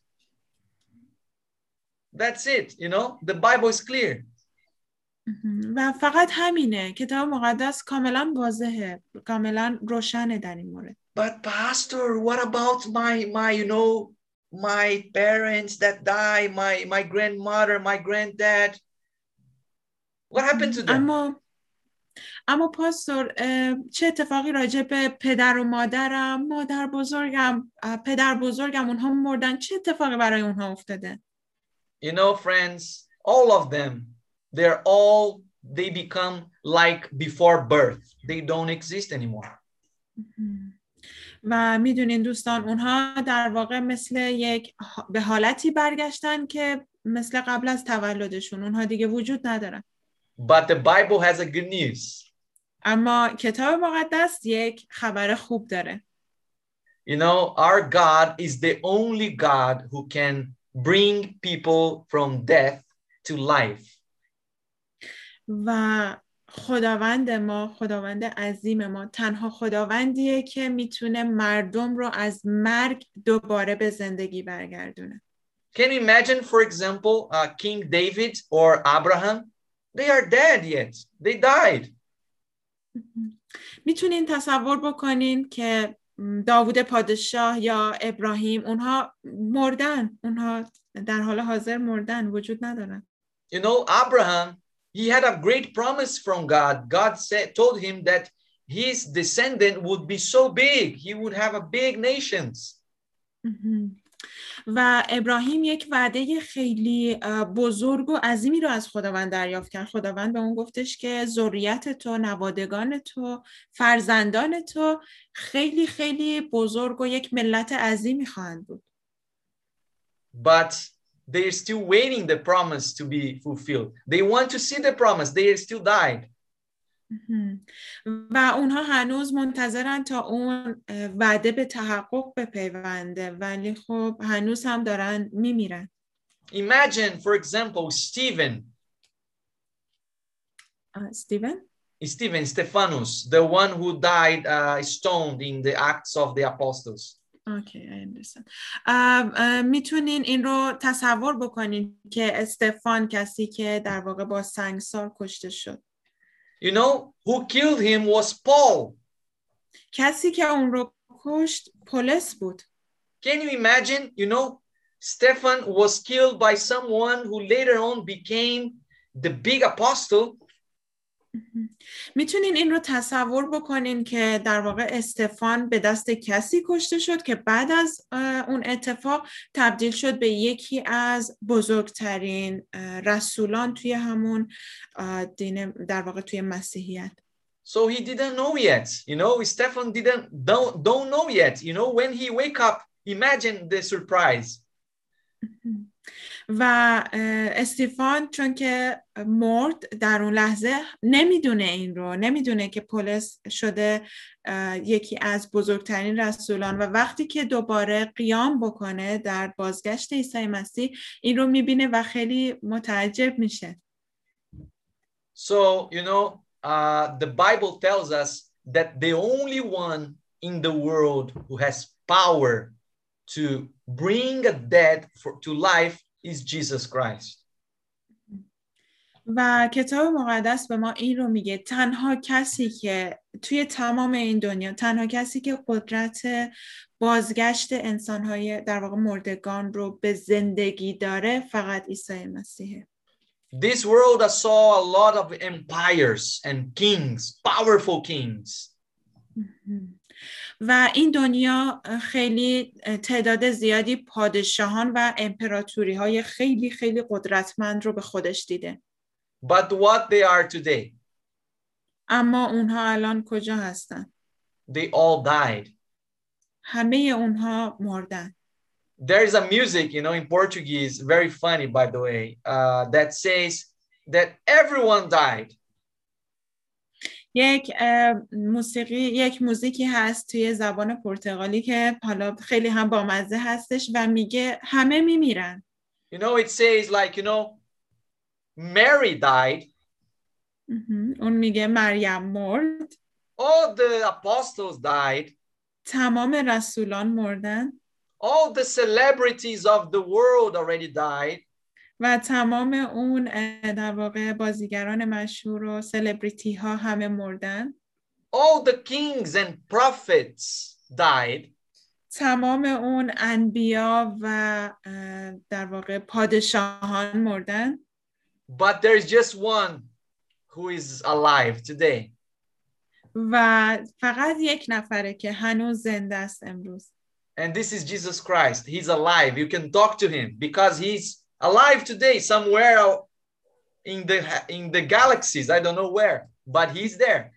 That's it. You know, the Bible is clear. و فقط همینه کتاب مقدس کاملا واضحه کاملا روشنه در این مورد But pastor, what about my my you know my parents that die, my my grandmother, my granddad? What happened to them? اما اما پاستور اه، چه اتفاقی راجع به پدر و مادرم مادر بزرگم اه، پدر بزرگم اونها مردن چه اتفاقی برای اونها افتاده You know, friends, all of them, they're all they become like before birth. They don't exist anymore. و می‌دونین دوستان اونها در واقع مثل یک به حالتی برگشتن که مثل قبل از تولدشون اونها دیگه وجود ندارن But the Bible has a good news. اما کتاب مقدس یک خبر خوب داره You know, our God is the only God who can bring people from death to life. و خداوند ما خداوند عظیم ما تنها خداوندیه که می‌تونه مردم رو از مرگ دوباره به زندگی برگردونه Can you imagine, for example, uh, King David or Abraham? They are dead yet. They died. می‌تونین تصور بکنین که داوود پادشاه یا ابراهیم اونها مردن اونها در حال حاضر مردن وجود ندارن You know, Abraham, he had a great promise from God. God said, told him that his descendant would be so big, he would have a big nations. و ابراهیم یک وعده خیلی بزرگ و عظیمی رو از خداوند دریافت کرد خداوند به اون گفتش که ذریت تو نوادگان تو فرزندان تو خیلی خیلی بزرگ و یک ملت عظیمی خواهند بود But they're still waiting the promise to be fulfilled. They want to see the promise. They still died. و اونها هنوز منتظرن تا اون اه، وعده به تحقق بپیونده ولی خب هنوز هم دارن میمیرن Imagine, for example, Stephen, استیون Stephen, Stephanus, the one who died uh, stoned in the Acts of the Apostles. اوکی می‌تونین این رو تصور بکنین که استفان کسی که در واقع با سنگسار کشته شد You know, who killed him was Paul. کسی که اون رو کشت پولس بود Can you imagine? You know, Stephen was killed by someone who later on became the big apostle. می‌تونین این رو تصور بکنین که در واقع استفان به دست کسی کشته شد که بعد از اون اتفاق تبدیل شد به یکی از بزرگترین رسولان توی همون دین در واقع توی مسیحیت So he didn't know yet. You know, Stephen didn't don't don't know yet. You know, when he wake up, imagine the surprise. و استیفان چون که مرد در اون لحظه نمی‌دونه این رو نمی‌دونه که پولس شده یکی از بزرگترین رسولان و وقتی که دوباره قیام بکنه در بازگشت عیسی مسیح این رو می‌بینه و خیلی متعجب میشه. So, you know, uh, the Bible tells us that the only one in the world who has power to bring a dead for, to life is Jesus Christ. و کتاب مقدس به ما این رو میگه تنها کسی که توی تمام این دنیا تنها کسی که قدرت بازگشت انسانهای در واقع مردگان رو به زندگی داره فقط عیسی مسیحه This world saw a lot of empires and kings, powerful kings. و این دنیا خیلی تعداد زیادی پادشاهان و امپراتوری های خیلی خیلی قدرتمند رو به خودش دیده But what they are today, اما اونها الان کجا هستن؟ they all died. همه اونها مردن There is a music, you know, in Portuguese, very funny, by the way, uh, that says that everyone died. یک موسیقی یک موزیکی هست توی زبان پرتغالی که حالا خیلی هم بامزه هستش و میگه همه میمیرن. You know, it says like, you know, Mary died. اون میگه مریم مرد. All the apostles died, تمام رسولان مردن. All the celebrities of the world already died. و تمام اون در واقع بازیگران مشهور و سلبریتی ها همه مردن All the kings and prophets died, تمام اون انبیا و در واقع پادشاهان مردن but there's just one who is alive today. و فقط یک نفره که هنوز زنده است امروز And this is Jesus Christ. He's alive. You can talk to him because he's alive today somewhere out in the in the galaxies. I don't know where, but he's there.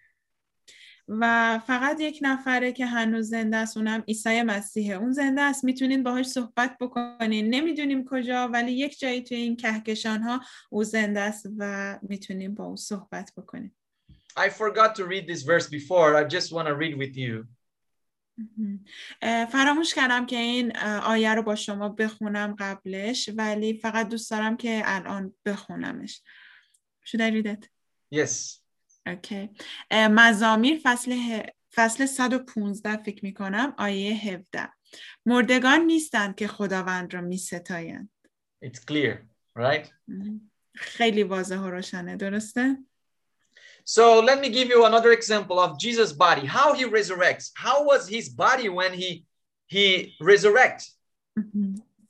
و فقط یک نفره که هنوز زنده است اونم عیسی مسیحه اون زنده است می‌تونین باهاش صحبت بکنین نمی‌دونیم کجا ولی یک جایی توی این کهکشان ها او زنده است و می‌تونیم با او صحبت بکنیم I forgot to read this verse before. I just want to read with you. فراموش کردم که این آیه رو با شما بخونم قبلش ولی فقط دوست دارم که الان بخونمش Should I read it? Yes. اه، مزامیر فصل ه- فصل 115 فکر می کنم آیه 17 مردگان نیستند که خداوند را می ستایند It's clear, right? خیلی واضح و روشنه درسته؟ So let me give you another example of Jesus' body. How he resurrects. How was his body when he he resurrects?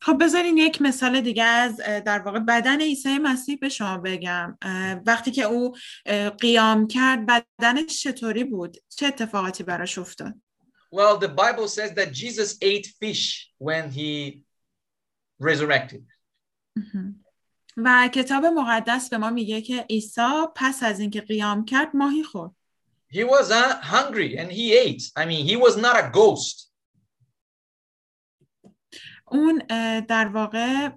خب بذارین یک مثال دیگه از اه، در واقع بدن عیسی مسیح به شما بگم اه، وقتی که او اه، قیام کرد بدنش چطوری بود چه اتفاقاتی براش افتاد Well, the Bible says that Jesus ate fish when he resurrected. و کتاب مقدس به ما میگه که عیسی پس از اینکه قیام کرد ماهی خورد He was uh, hungry and he ate. I mean, he was not a ghost. اون در واقع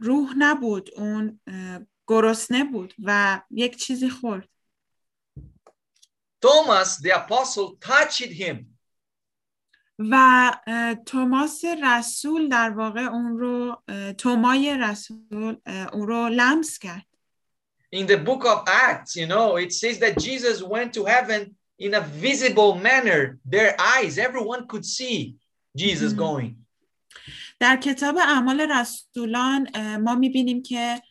روح نبود اون گرسنه بود و یک چیزی خورد Thomas, the apostle, touched him. و توماس رسول در واقع اون رو تومای رسول اون رو لمس کرد In the book of Acts, you know, it says that Jesus went to heaven in a visible manner. Their eyes, everyone could see Jesus Mhm. going. در کتاب اعمال رسولان ما می‌بینیم که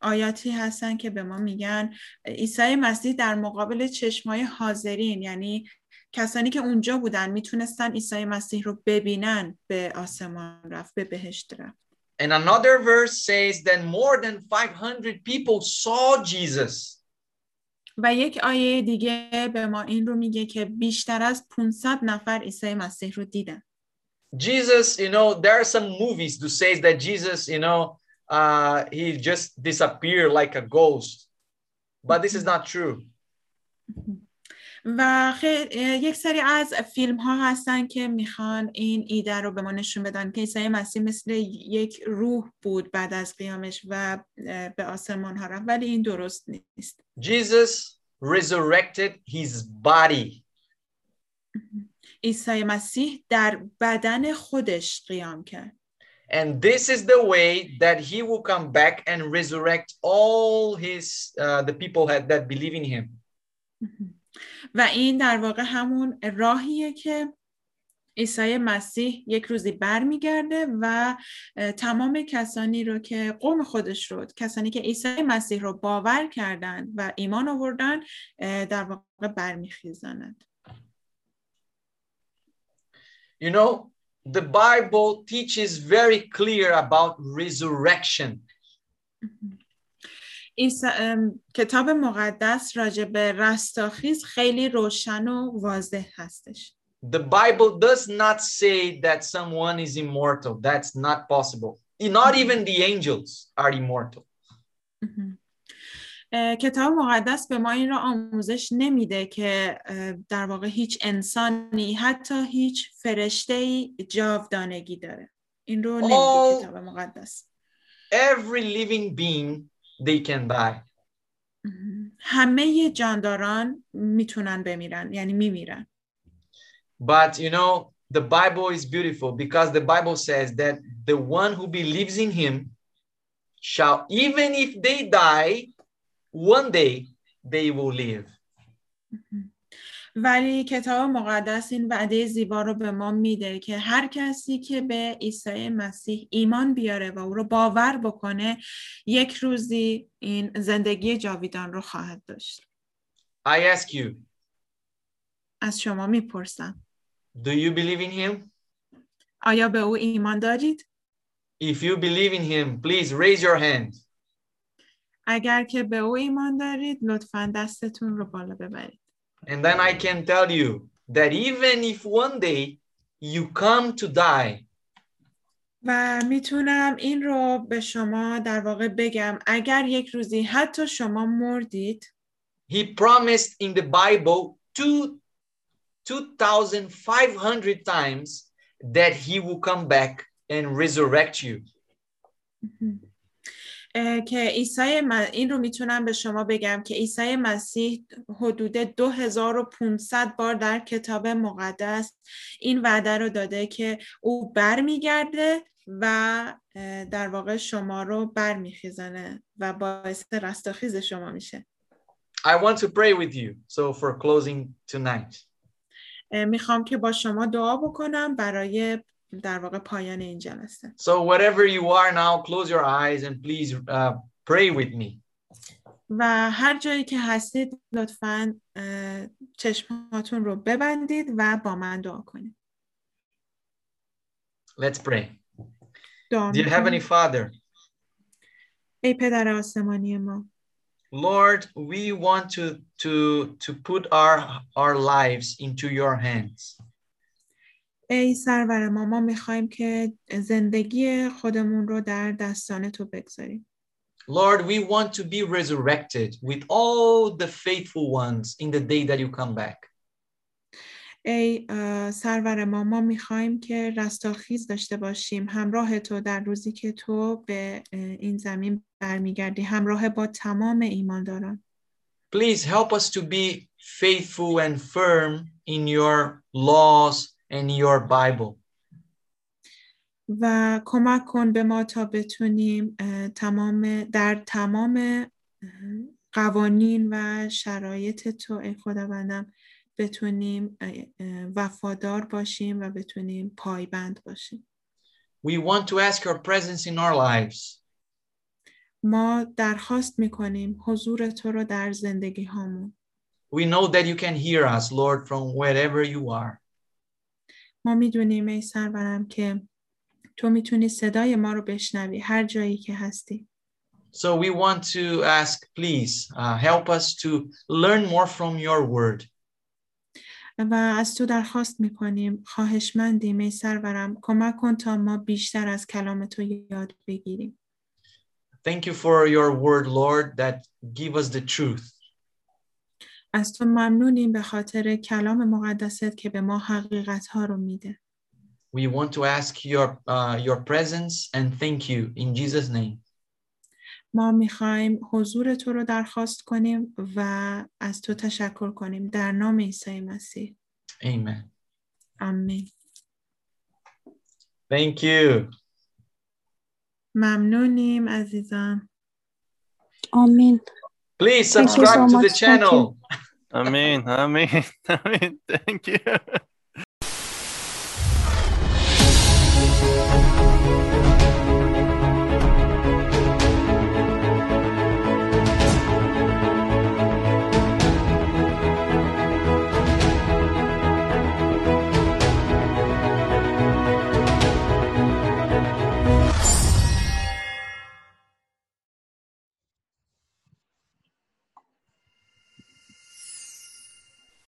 آیاتی هستن که به ما میگن عیسی مسیح در مقابل چشمای حاضرین یعنی کسانی که اونجا بودن می‌تونستن عیسی مسیح رو ببینن به آسمان رفت به بهشت رفت And another verse says that more than 500 people saw Jesus. و یک آیه دیگه به ما این رو میگه که بیشتر از 500 نفر عیسی مسیح رو دیدن Jesus, you know, there are some movies to say that Jesus, you know, uh, he just disappeared like a ghost. But this is not true. و یک سری از فیلم ها هستن که می‌خوان این ایده رو به ما نشون بدن که عیسی مسیح مثل یک روح بود بعد از قیامش و به آسمان ها رفت ولی این درست نیست Jesus resurrected his body. [LAUGHS] عیسی مسیح در بدن خودش قیام کرد And this is the way that he will come back and resurrect all his uh, the people had, that believe in him. [LAUGHS] [LAUGHS] و این در واقع همون راهیه که عیسی مسیح یک روزی برمیگرده و تمام کسانی رو که قوم خودش رو کسانی که عیسی مسیح رو باور کردند و ایمان آوردن در واقع برمیخیزانند You know, the Bible teaches very clear about resurrection. ام، کتاب مقدس راجع به رستاخیز خیلی روشن و واضح هستش The Bible does not say that someone is immortal. That's not possible. Not even the angels are immortal. کتاب مقدس به ما این را آموزش نمیده که در واقع هیچ انسانی حتی هیچ فرشته ای جاودانگی داره این رو نمیگه آه. کتاب مقدس Every living being, they can die. مهم. همه جانداران میتونن بمیرن یعنی میمیرن But you know, the Bible is beautiful because the Bible says that the one who believes in him shall, even if they die, one day they will live. ولی کتاب مقدس این وعده زیبا رو به ما میده که هر کسی که به عیسی مسیح ایمان بیاره و او رو باور بکنه یک روزی این زندگی جاویدان رو خواهد داشت I ask you, از شما می‌پرسم do you believe in him? آیا به او ایمان دارید؟ If you believe in him, please raise your hand. اگر که به او ایمان دارید لطفا دستتون رو بالا ببرید And then I can tell you that even if one day you come to die, و میتونم این رو به شما در واقع بگم اگر یک روزی حتی شما مردید he promised in the Bible two, 2,500 times that he will come back and resurrect you. که عیسی م- این رو می‌تونم به شما بگم که عیسی مسیح حدود 2500 بار در کتاب مقدس این وعده رو داده که او برمیگرده و در واقع شما رو برمیخیزانه و باعث رستاخیز شما میشه I want to pray with you. So for closing tonight, می‌خوام که با شما دعا بکنم برای در واقع پایان این جلسه so wherever you are now, close your eyes and please uh, pray with me. و هر جایی که هستید لطفا اه، چشماتون رو ببندید و با من دعا کنید Let's pray. دعا Dear می‌کنم. Heavenly Father, ای پدر آسمانی ما Lord, we want to to to put our our lives into your hands. ای سرور ما ما می‌خوایم که زندگی خودمون رو در دستان تو بگذاریم. Lord, we want to be resurrected with all the faithful ones in the day that you come back. ای سرور ما ما می‌خوایم که رستاخیز داشته باشیم. همراه تو در روزی که تو به این زمین برمیگردی. همراه با تمام ایمانداران. Please help us to be faithful and firm in your laws and your Bible. و کمک کن به ما تا بتونیم اه، تمام در تمام اه، قوانین و شرایط تو ای خداوندم بتونیم اه، اه، وفادار باشیم و بتونیم پایبند باشیم We want to ask your presence in our lives. ما درخواست می‌کنیم حضور تو رو در زندگی هامون We know that you can hear us, Lord, from wherever you are. ما می‌دونیم ای سرورم که تو می‌تونی صدای ما رو بشنوی هر جایی که هستی So we want to ask, please uh, help us to learn more from your word. و از تو درخواست می‌کنیم خواهشمندیم ای سرورم کمک کن تا ما بیشتر از کلام تو یاد بگیریم Thank you for your word, Lord, that give us the truth. از تو ممنونیم به خاطر کلام مقدست که به ما حقیقت ها رو میده We want to ask your uh, your presence and thank you in Jesus' name. ما می‌خوایم حضور تو رو درخواست کنیم و از تو تشکر کنیم در نام عیسی مسیح Amen. آمین Thank you. ممنونیم عزیزان Amen. Please you so subscribe to the channel. I mean, I mean, [LAUGHS] I mean, thank you.